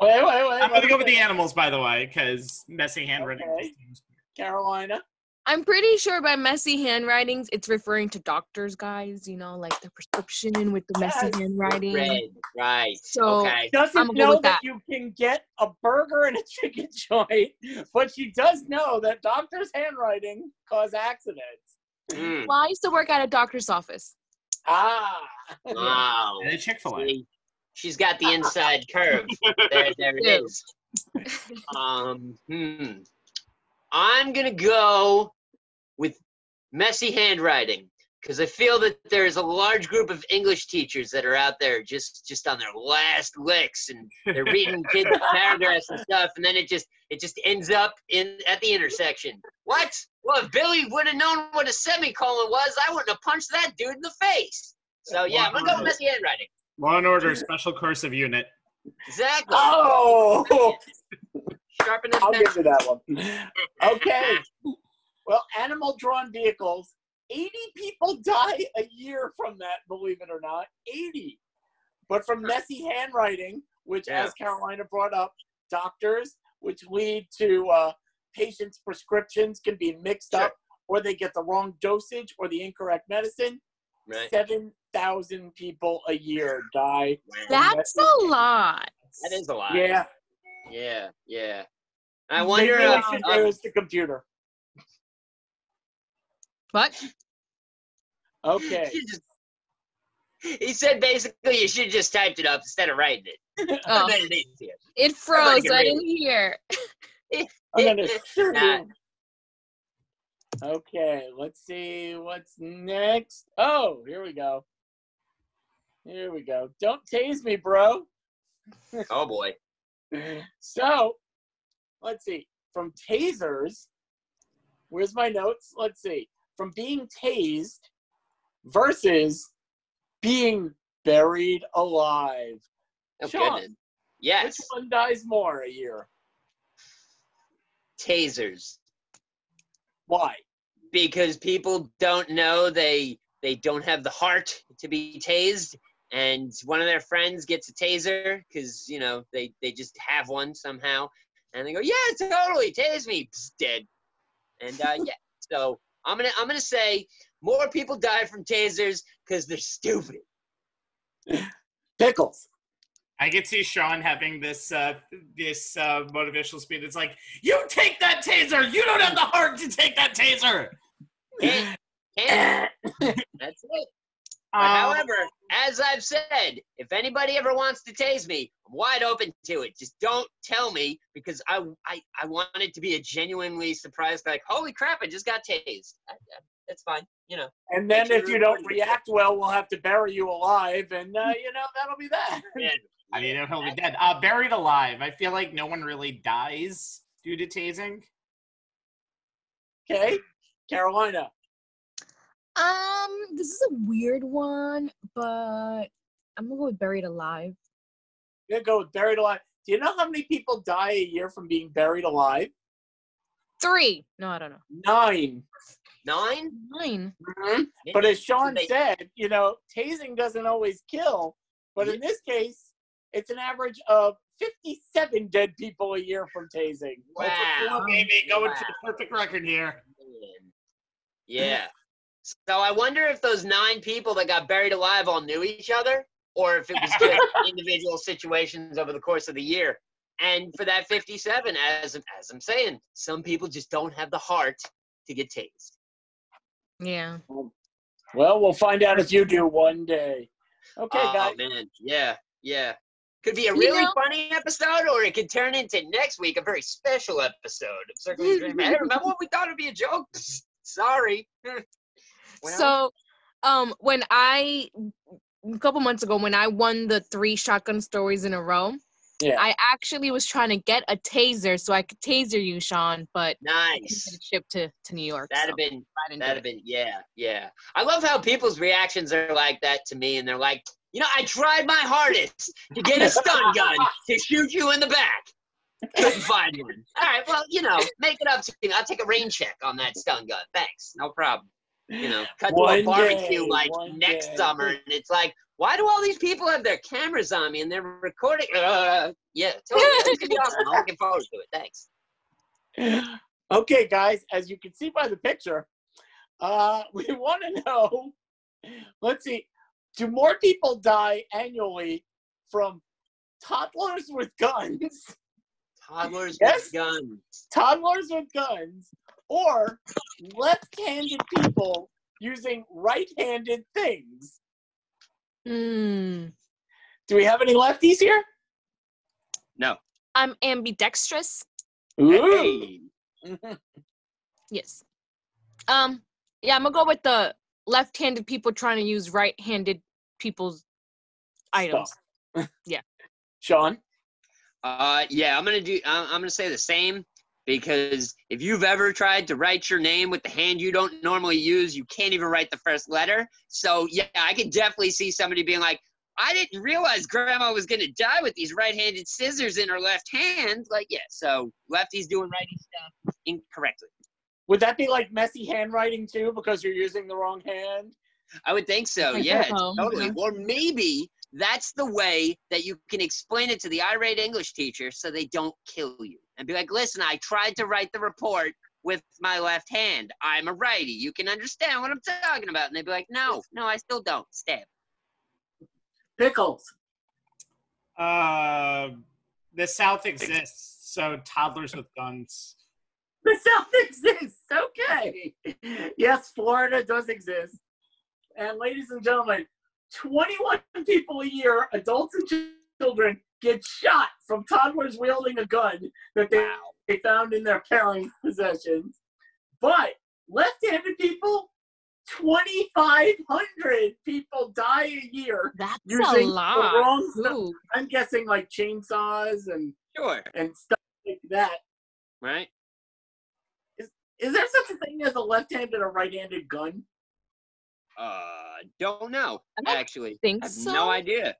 Speaker 1: wait, wait, wait.
Speaker 2: I'm going to go with the animals, by the way, because messy handwriting.
Speaker 1: Okay.
Speaker 2: just
Speaker 1: Carolina.
Speaker 4: I'm pretty sure by messy handwritings, it's referring to doctors, guys. You know, like the prescription with the messy
Speaker 1: Yes.
Speaker 4: handwriting.
Speaker 3: Red. Right.
Speaker 4: So-
Speaker 3: okay.
Speaker 1: doesn't
Speaker 4: I'm
Speaker 1: know that.
Speaker 4: that.
Speaker 1: you can get a burger and a chicken joint, but she does know that doctors' handwriting cause accidents.
Speaker 3: Mm.
Speaker 4: Well, I used to work at a doctor's office.
Speaker 1: Ah.
Speaker 3: Wow.
Speaker 2: And a Chick Fil A.
Speaker 3: She's got the inside curve. There, there it
Speaker 4: Ew.
Speaker 3: is. Um, hmm. I'm gonna go with messy handwriting because I feel that there's a large group of English teachers that are out there just just on their last licks and they're reading kids paragraphs and stuff, and then it just it just ends up in at the intersection. What? Well, if Billy would have known what a semicolon was, I wouldn't have punched that dude in the face. So yeah, I'm gonna go with messy handwriting.
Speaker 2: Law and Order Special Cursive Unit.
Speaker 3: Exactly.
Speaker 1: Oh,
Speaker 3: Sharpen the
Speaker 1: I'll
Speaker 3: pencil.
Speaker 1: give you that one. Okay. Well, animal drawn vehicles, 80 people die a year from that, believe it or not. 80. But from messy handwriting, which,
Speaker 3: Yeah.
Speaker 1: as Carolina brought up, doctors, which lead to uh, patients' prescriptions can be mixed
Speaker 3: Sure.
Speaker 1: up, or they get the wrong dosage or the incorrect medicine.
Speaker 3: Right.
Speaker 1: 7,000 people a year die.
Speaker 4: That's a lot.
Speaker 3: That is a lot.
Speaker 1: Yeah.
Speaker 3: Yeah. Yeah. I
Speaker 1: They
Speaker 3: wonder.
Speaker 1: really
Speaker 3: uh,
Speaker 1: should
Speaker 3: uh,
Speaker 1: use the computer.
Speaker 4: What?
Speaker 1: Okay.
Speaker 3: just- he said basically you should just typed it up instead of writing it.
Speaker 4: Oh,
Speaker 3: it
Speaker 4: it froze.
Speaker 3: can
Speaker 4: I didn't hear.
Speaker 1: I'm gonna shoot
Speaker 3: Nah.
Speaker 1: you. Okay, let's see what's next. Oh, here we go. Here we go. Don't tase me, bro.
Speaker 3: Oh boy.
Speaker 1: So, let's see, from tasers. Where's my notes? Let's see. From being tased versus being buried alive.
Speaker 3: Oh,
Speaker 1: Sean,
Speaker 3: goodness. Yes.
Speaker 1: Which one dies more a year?
Speaker 3: Tasers.
Speaker 1: Why?
Speaker 3: Because people don't know they they don't have the heart to be tased and one of their friends gets a taser because you know they they just have one somehow and they go yeah totally tase me Psst, dead and uh, yeah so i'm gonna i'm gonna say more people die from tasers because they're stupid
Speaker 1: Pickles.
Speaker 2: I could see Sean having this uh, this uh, motivational speech. It's like, you take that taser. You don't have the heart to take that taser.
Speaker 3: Can't- can't. that's it But
Speaker 2: Um,
Speaker 3: however, as I've said, if anybody ever wants to tase me, I'm wide open to it. Just don't tell me because I I, I want it to be a genuinely surprised, like, holy crap, I just got tased. I, I, that's fine, you know.
Speaker 1: And then if you don't react well, we'll have to bury you alive, and uh, you know that'll be that.
Speaker 3: Yeah.
Speaker 2: I mean, he'll be dead. Uh, buried alive. I feel like no one really dies due to tasing.
Speaker 1: Okay, Carolina.
Speaker 4: Um, this is a weird one, but I'm gonna go with buried alive.
Speaker 1: You're gonna go with buried alive. Do you know how many people die a year from being buried alive?
Speaker 4: Three. No, I don't know.
Speaker 1: Nine.
Speaker 3: Nine?
Speaker 4: Nine.
Speaker 1: But as Sean
Speaker 3: They-
Speaker 1: said, you know, tasing doesn't always kill. But in this case, it's an average of 57 dead people a year from tasing.
Speaker 3: Wow.
Speaker 2: Maybe going
Speaker 3: Wow.
Speaker 2: for the perfect record here.
Speaker 3: Yeah. So I wonder if those nine people that got buried alive all knew each other, or if it was just individual situations over the course of the year. And for that 57, as as I'm saying, some people just don't have the heart to get tased.
Speaker 4: Yeah.
Speaker 1: Well, we'll find out if you do one day. Okay,
Speaker 3: oh
Speaker 1: guys.
Speaker 3: man, yeah, yeah. Could be a
Speaker 4: You
Speaker 3: really
Speaker 4: know-
Speaker 3: funny episode, or it could turn into next week a very special episode of Circling the Drain. Hey, remember what we thought would be a joke? Sorry. Well,
Speaker 4: so, um, when I a couple months ago when I won the three shotgun stories in a row,
Speaker 1: Yeah.
Speaker 4: I actually was trying to get a taser so I could taser you, Sean, but
Speaker 3: nice.
Speaker 4: shipped to, to New York.
Speaker 3: That'd
Speaker 4: so
Speaker 3: have been
Speaker 4: I didn't do
Speaker 3: that'd have been yeah, yeah. I love how people's reactions are like that to me, and they're like, you know, I tried my hardest to get a stun gun to shoot you in the back. Couldn't find one. All right, well, you know, make it up to me. I'll take a rain check on that stun gun. Thanks, no problem. You know, cut to a barbecue
Speaker 1: day,
Speaker 3: like next
Speaker 1: day.
Speaker 3: summer, and it's like, why do all these people have their cameras on me and they're recording? Uh, yeah, totally. It's gonna be awesome. I'm looking forward to it. Thanks.
Speaker 1: okay, guys, as you can see by the picture, uh, we want to know. Let's see, do more people die annually from toddlers with guns,
Speaker 3: Toddlers
Speaker 1: Yes?
Speaker 3: with guns.
Speaker 1: toddlers with guns, or left-handed people using right-handed things?
Speaker 4: Hmm.
Speaker 1: Do we have any lefties here?
Speaker 3: No.
Speaker 4: I'm ambidextrous.
Speaker 3: Hey.
Speaker 4: Yes. Um. Yeah, I'm gonna go with the left-handed people trying to use right-handed people's items. Yeah.
Speaker 1: Sean.
Speaker 3: Uh, yeah, I'm gonna do. I'm I'm gonna say the same because if you've ever tried to write your name with the hand you don't normally use, you can't even write the first letter. So yeah, I could definitely see somebody being like, "I didn't realize Grandma was gonna die with these right-handed scissors in her left hand." Like, yeah, so lefties doing righty stuff incorrectly.
Speaker 1: Would that be like messy handwriting too, because you're using the wrong hand?
Speaker 3: I would think so. Yeah, totally. Or maybe that's the way that you can explain it to the irate English teacher so they don't kill you and be like, listen, I tried to write the report with my left hand. I'm a righty. You can understand what I'm talking about. And they'd be like, no, no, I still don't. Stab.
Speaker 1: Pickles.
Speaker 2: Uh, the South exists, so toddlers with guns.
Speaker 1: The South exists. Okay. Yes, Florida does exist. And ladies and gentlemen, 21 people a year, adults and children, get shot from toddlers wielding a gun that they, they found in their parents' possessions. But left-handed people, 2,500 people die a year
Speaker 4: That's
Speaker 1: using
Speaker 4: a
Speaker 1: the
Speaker 4: lot.
Speaker 1: wrong stuff. I'm guessing like chainsaws and
Speaker 3: Sure.
Speaker 1: and stuff like that.
Speaker 3: right?
Speaker 1: Is there such a thing as a left-handed or right-handed gun?
Speaker 3: Uh, don't know.
Speaker 4: I don't
Speaker 3: Actually,
Speaker 4: think
Speaker 3: I have
Speaker 4: so.
Speaker 3: no idea.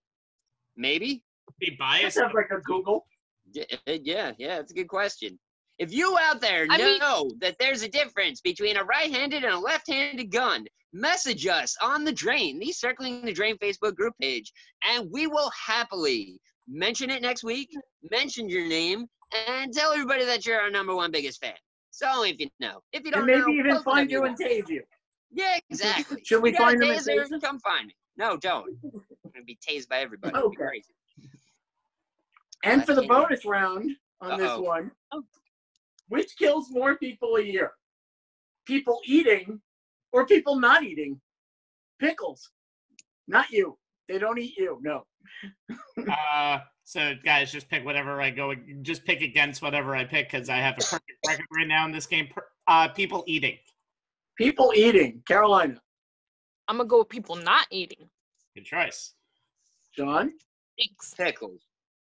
Speaker 3: Maybe.
Speaker 2: Be
Speaker 1: That
Speaker 2: biased.
Speaker 1: sounds like a Google.
Speaker 3: Yeah, uh, yeah, yeah, that's a good question. If you out there
Speaker 4: I mean-
Speaker 3: know that there's a difference between a right-handed and a left-handed gun, message us on the Drain, the Circling the Drain Facebook group page, and we will happily mention it next week, mention your name, and tell everybody that you're our number one biggest fan. So if you know, if you don't
Speaker 1: And maybe
Speaker 3: know,
Speaker 1: even find you and
Speaker 3: want.
Speaker 1: tase you.
Speaker 3: Yeah, exactly.
Speaker 1: Should we
Speaker 3: You got a
Speaker 1: find them in
Speaker 3: taser?
Speaker 1: Taser?
Speaker 3: Come find me. No, don't. I'm gonna be tased by everybody. It'd be
Speaker 1: Okay.
Speaker 3: Crazy.
Speaker 1: And for the bonus round on this
Speaker 3: Uh-oh.
Speaker 1: one,
Speaker 4: Oh.
Speaker 1: which kills more people a year? People eating or people not eating? Pickles. Not you. They don't eat you. No.
Speaker 2: Uh, so guys, just pick whatever I go. Just pick against whatever I pick because I have a perfect record right now in this game. Uh, people eating.
Speaker 1: People eating. Carolina.
Speaker 4: I'm gonna go with people not eating.
Speaker 2: Good choice.
Speaker 1: John.
Speaker 4: Thanks.
Speaker 3: Pickles.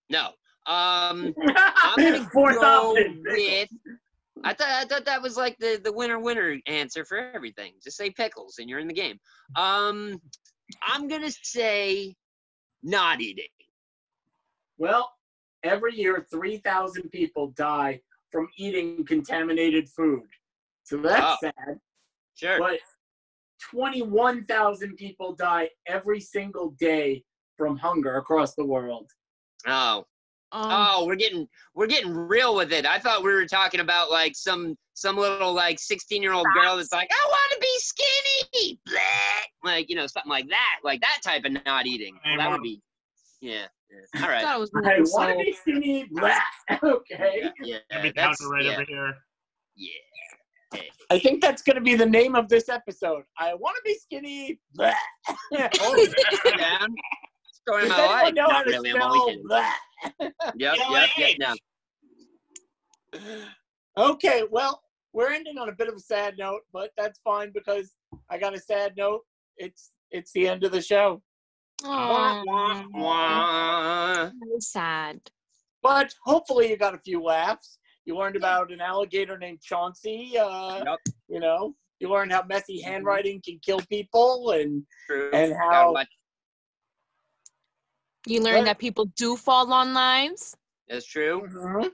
Speaker 3: No. Um. I'm gonna
Speaker 1: Fourth
Speaker 3: go
Speaker 1: option.
Speaker 3: with. I thought I thought that was like the the winner winner answer for everything. Just say pickles and you're in the game. Um, I'm gonna say not eating.
Speaker 1: Well, every year 3,000 people die from eating contaminated food. So that's
Speaker 3: Oh.
Speaker 1: sad.
Speaker 3: Sure.
Speaker 1: But 21,000 people die every single day from hunger across the world.
Speaker 3: Oh,
Speaker 4: Um,
Speaker 3: oh, we're getting we're getting real with it. I thought we were talking about like some some little like 16 year old girl that's like I want to be skinny, Bleh. like you know something like that, like that type of not eating. Well, that would be yeah. yeah. All
Speaker 4: I thought it was
Speaker 1: I want to
Speaker 4: so.
Speaker 1: be skinny. Blah. Okay.
Speaker 3: Yeah.
Speaker 2: Every
Speaker 3: that's,
Speaker 2: counter right
Speaker 3: yeah,
Speaker 2: over here.
Speaker 3: yeah.
Speaker 1: I think that's going to be the name of this episode. I want to be skinny. Blah.
Speaker 3: Oh, down. Story of
Speaker 1: Does
Speaker 3: my
Speaker 1: anyone
Speaker 3: life.
Speaker 1: know how
Speaker 3: Not
Speaker 1: to
Speaker 3: really. I'm only
Speaker 1: spell
Speaker 3: kidding.
Speaker 1: blah?
Speaker 3: Yep,
Speaker 2: Yeah,
Speaker 3: yep, yep.
Speaker 2: age.
Speaker 3: No.
Speaker 1: Okay, well, we're ending on a bit of a sad note, but that's fine because I got a sad note. It's it's the end of the show.
Speaker 3: Wah, wah, wah.
Speaker 4: sad.
Speaker 1: But hopefully you got a few laughs. You learned about an alligator named Chauncey. Uh,
Speaker 3: Yep,
Speaker 1: You know, you learned how messy handwriting can kill people, and
Speaker 3: true.
Speaker 1: and
Speaker 3: Gotta
Speaker 1: how
Speaker 3: watch-
Speaker 4: You learn
Speaker 1: What?
Speaker 4: that people do fall on lives.
Speaker 3: That's true.
Speaker 1: Mhm.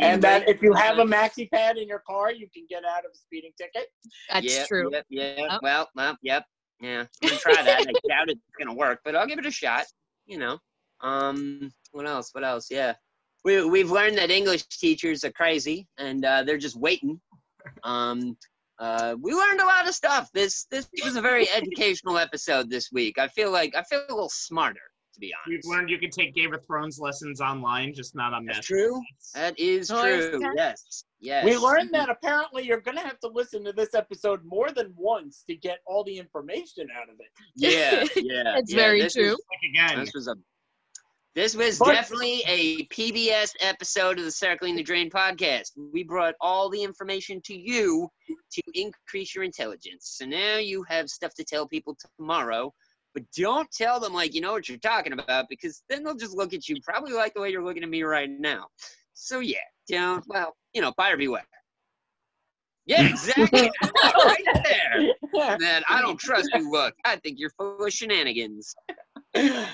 Speaker 1: and that if you have a maxi pad in your car, you can get out of a speeding ticket.
Speaker 4: That's
Speaker 3: yep,
Speaker 4: true.
Speaker 3: Yep, yeah.
Speaker 4: Oh.
Speaker 3: Well, well, yep. Yeah. I'm gonna try that. I doubt it's gonna work, but I'll give it a shot. You know. Um. What else? What else? Yeah. We we've learned that English teachers are crazy and uh, they're just waiting. Um. Uh, we learned a lot of stuff. This this was a very educational episode this week. I feel like I feel a little smarter, to be
Speaker 2: We've learned you can take Game of Thrones lessons online, just not on that.
Speaker 3: That's
Speaker 2: Netflix.
Speaker 3: true. That is
Speaker 4: Oh,
Speaker 3: true.
Speaker 4: that-
Speaker 3: Yes. Yes.
Speaker 1: We learned that apparently you're going to have to listen to this episode more than once to get all the information out of it.
Speaker 3: Yeah. Yeah.
Speaker 4: It's
Speaker 3: yeah,
Speaker 4: very
Speaker 3: this
Speaker 4: true.
Speaker 3: was-
Speaker 2: Like again,
Speaker 3: This was a this was
Speaker 1: But-
Speaker 3: definitely a PBS episode of the Circling the Drain podcast. We brought all the information to you to increase your intelligence. So now you have stuff to tell people tomorrow. But don't tell them like you know what you're talking about because then they'll just look at you probably like the way you're looking at me right now. So yeah, don't well, you know, buyer beware. Yeah, exactly. right there. Man, I don't trust you. Look, I think you're full of shenanigans.
Speaker 1: well,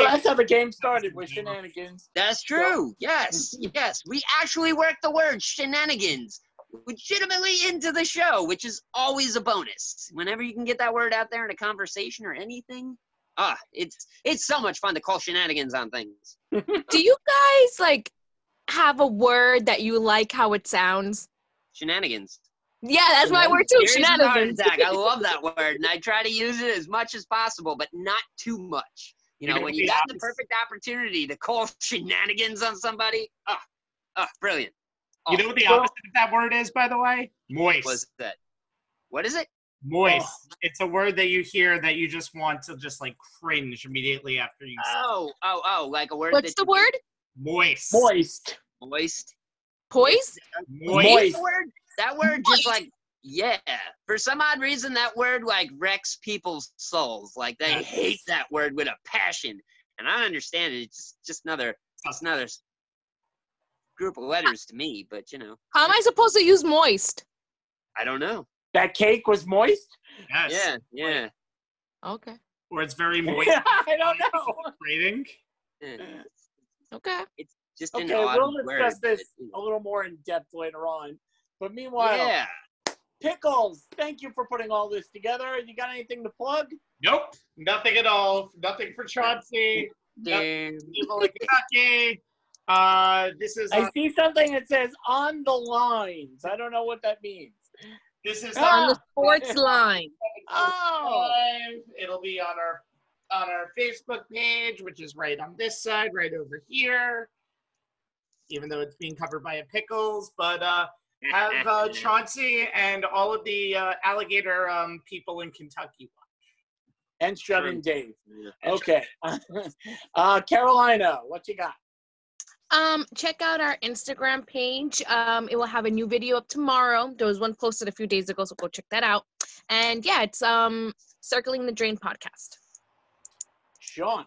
Speaker 1: that's how the game started with shenanigans.
Speaker 3: That's true. Yes, yes. We actually worked the word shenanigans legitimately into the show, which is always a bonus. Whenever you can get that word out there in a conversation or anything, ah, it's it's so much fun to call shenanigans on things.
Speaker 4: Do you guys like have a word that you like how it sounds?
Speaker 3: Shenanigans.
Speaker 4: Yeah, that's my word too. Shenanigans.
Speaker 3: attack. I love that word, and I try to use it as much as possible, but not too much. You
Speaker 2: You
Speaker 3: know,
Speaker 2: know
Speaker 3: when you got the perfect opportunity to call shenanigans on somebody, ah, ah, brilliant.
Speaker 2: You know what the oh,
Speaker 1: Well-
Speaker 2: opposite of that word is, by the way? Moist.
Speaker 3: Was that? What is it?
Speaker 2: Moist. It's a word that you hear that you just want to just like cringe immediately after you say
Speaker 3: Oh, oh, oh, like a word.
Speaker 4: What's
Speaker 3: that
Speaker 4: the word?
Speaker 2: moist.
Speaker 1: Moist.
Speaker 3: Moist.
Speaker 4: Poise?
Speaker 2: Moist.
Speaker 1: Moist.
Speaker 3: That word, that word just like yeah. For some odd reason, that word like wrecks people's souls. Like they
Speaker 2: Yes.
Speaker 3: hate that word with a passion, and I understand it. It's just just another, just another. Group of letters to me, but you know,
Speaker 4: How am I supposed to use moist?
Speaker 3: I don't know.
Speaker 1: That cake was moist?
Speaker 2: Yes.
Speaker 3: Yeah, yeah.
Speaker 4: Okay.
Speaker 2: Or it's very moist.
Speaker 1: I don't know.
Speaker 2: Rating.
Speaker 3: yeah.
Speaker 4: Okay.
Speaker 3: It's just an
Speaker 1: Okay,
Speaker 3: odd
Speaker 1: we'll
Speaker 3: word,
Speaker 1: discuss
Speaker 3: but,
Speaker 1: this
Speaker 3: you
Speaker 1: a little more in depth later on. But meanwhile,
Speaker 3: Yeah.
Speaker 1: Pickles, thank you for putting all this together. You got anything to plug?
Speaker 2: Nope. Nothing at all. Nothing for Chauncey.
Speaker 3: Damn.
Speaker 2: People in Kentucky. Uh, this is
Speaker 1: I
Speaker 2: on,
Speaker 1: see something that says on the lines. I don't know what that means.
Speaker 2: this is.
Speaker 4: On the sports line.
Speaker 1: Oh.
Speaker 2: live. It'll be on our on our Facebook page, which is right on this side, right over here. Even though it's being covered by a pickles, but uh, have uh, Chauncey and all of the uh, alligator um, people in Kentucky watch.
Speaker 1: And shut in Dave.
Speaker 3: Yeah.
Speaker 1: Okay. uh, Carolina, what you got?
Speaker 4: Um, check out our Instagram page. Um, it will have a new video up tomorrow. There was one posted a few days ago, so go check that out. And yeah, it's um Circling the Drain podcast.
Speaker 1: Sean.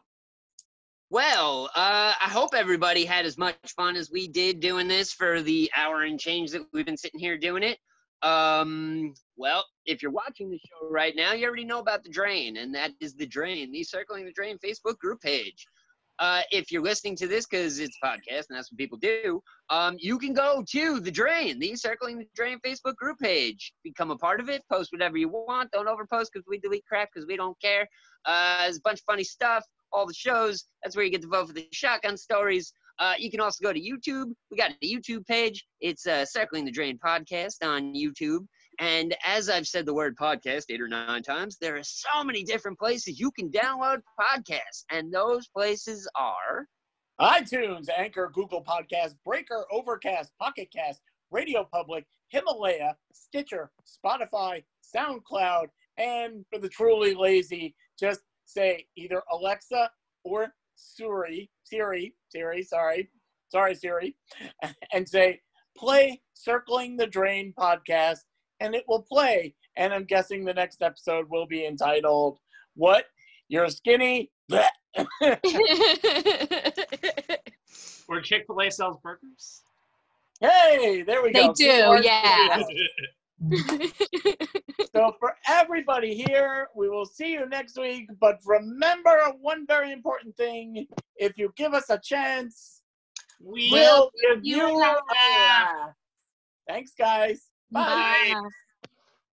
Speaker 3: Well, uh, I hope everybody had as much fun as we did doing this for the hour and change that we've been sitting here doing it. Um, well, if you're watching the show right now, you already know about the Drain, and that is the Drain, the Circling the Drain Facebook group page. Uh, if you're listening to this because it's a podcast and that's what people do, um, you can go to the Drain, the Circling the Drain Facebook group page. Become a part of it. Post whatever you want. Don't overpost because we delete crap because we don't care. Uh, there's a bunch of funny stuff. All the shows. That's where you get to vote for the shotgun stories. Uh, you can also go to YouTube. We got a YouTube page. It's uh, Circling the Drain podcast on YouTube. And as I've said the word podcast eight or nine times, there are so many different places you can download podcasts. And those places are
Speaker 1: iTunes, Anchor, Google Podcast, Breaker, Overcast, Pocket Cast, Radio Public, Himalaya, Stitcher, Spotify, SoundCloud, and for the truly lazy, just say either Alexa or Siri, Siri, Siri, sorry, sorry, Siri, and say play Circling the Drain podcast, and it will play. And I'm guessing the next episode will be entitled "What You're Skinny." Bleh.
Speaker 2: Where Chick Fil A sells burgers.
Speaker 1: Hey, there we
Speaker 4: They
Speaker 1: go. They do,
Speaker 4: yeah.
Speaker 1: So for everybody here, we will see you next week. But remember one very important thing: if you give us a chance,
Speaker 2: we
Speaker 1: we'll give
Speaker 4: you
Speaker 1: you
Speaker 4: a
Speaker 1: a
Speaker 4: laugh.
Speaker 1: laugh. Thanks, guys.
Speaker 2: Bye.
Speaker 4: Bye.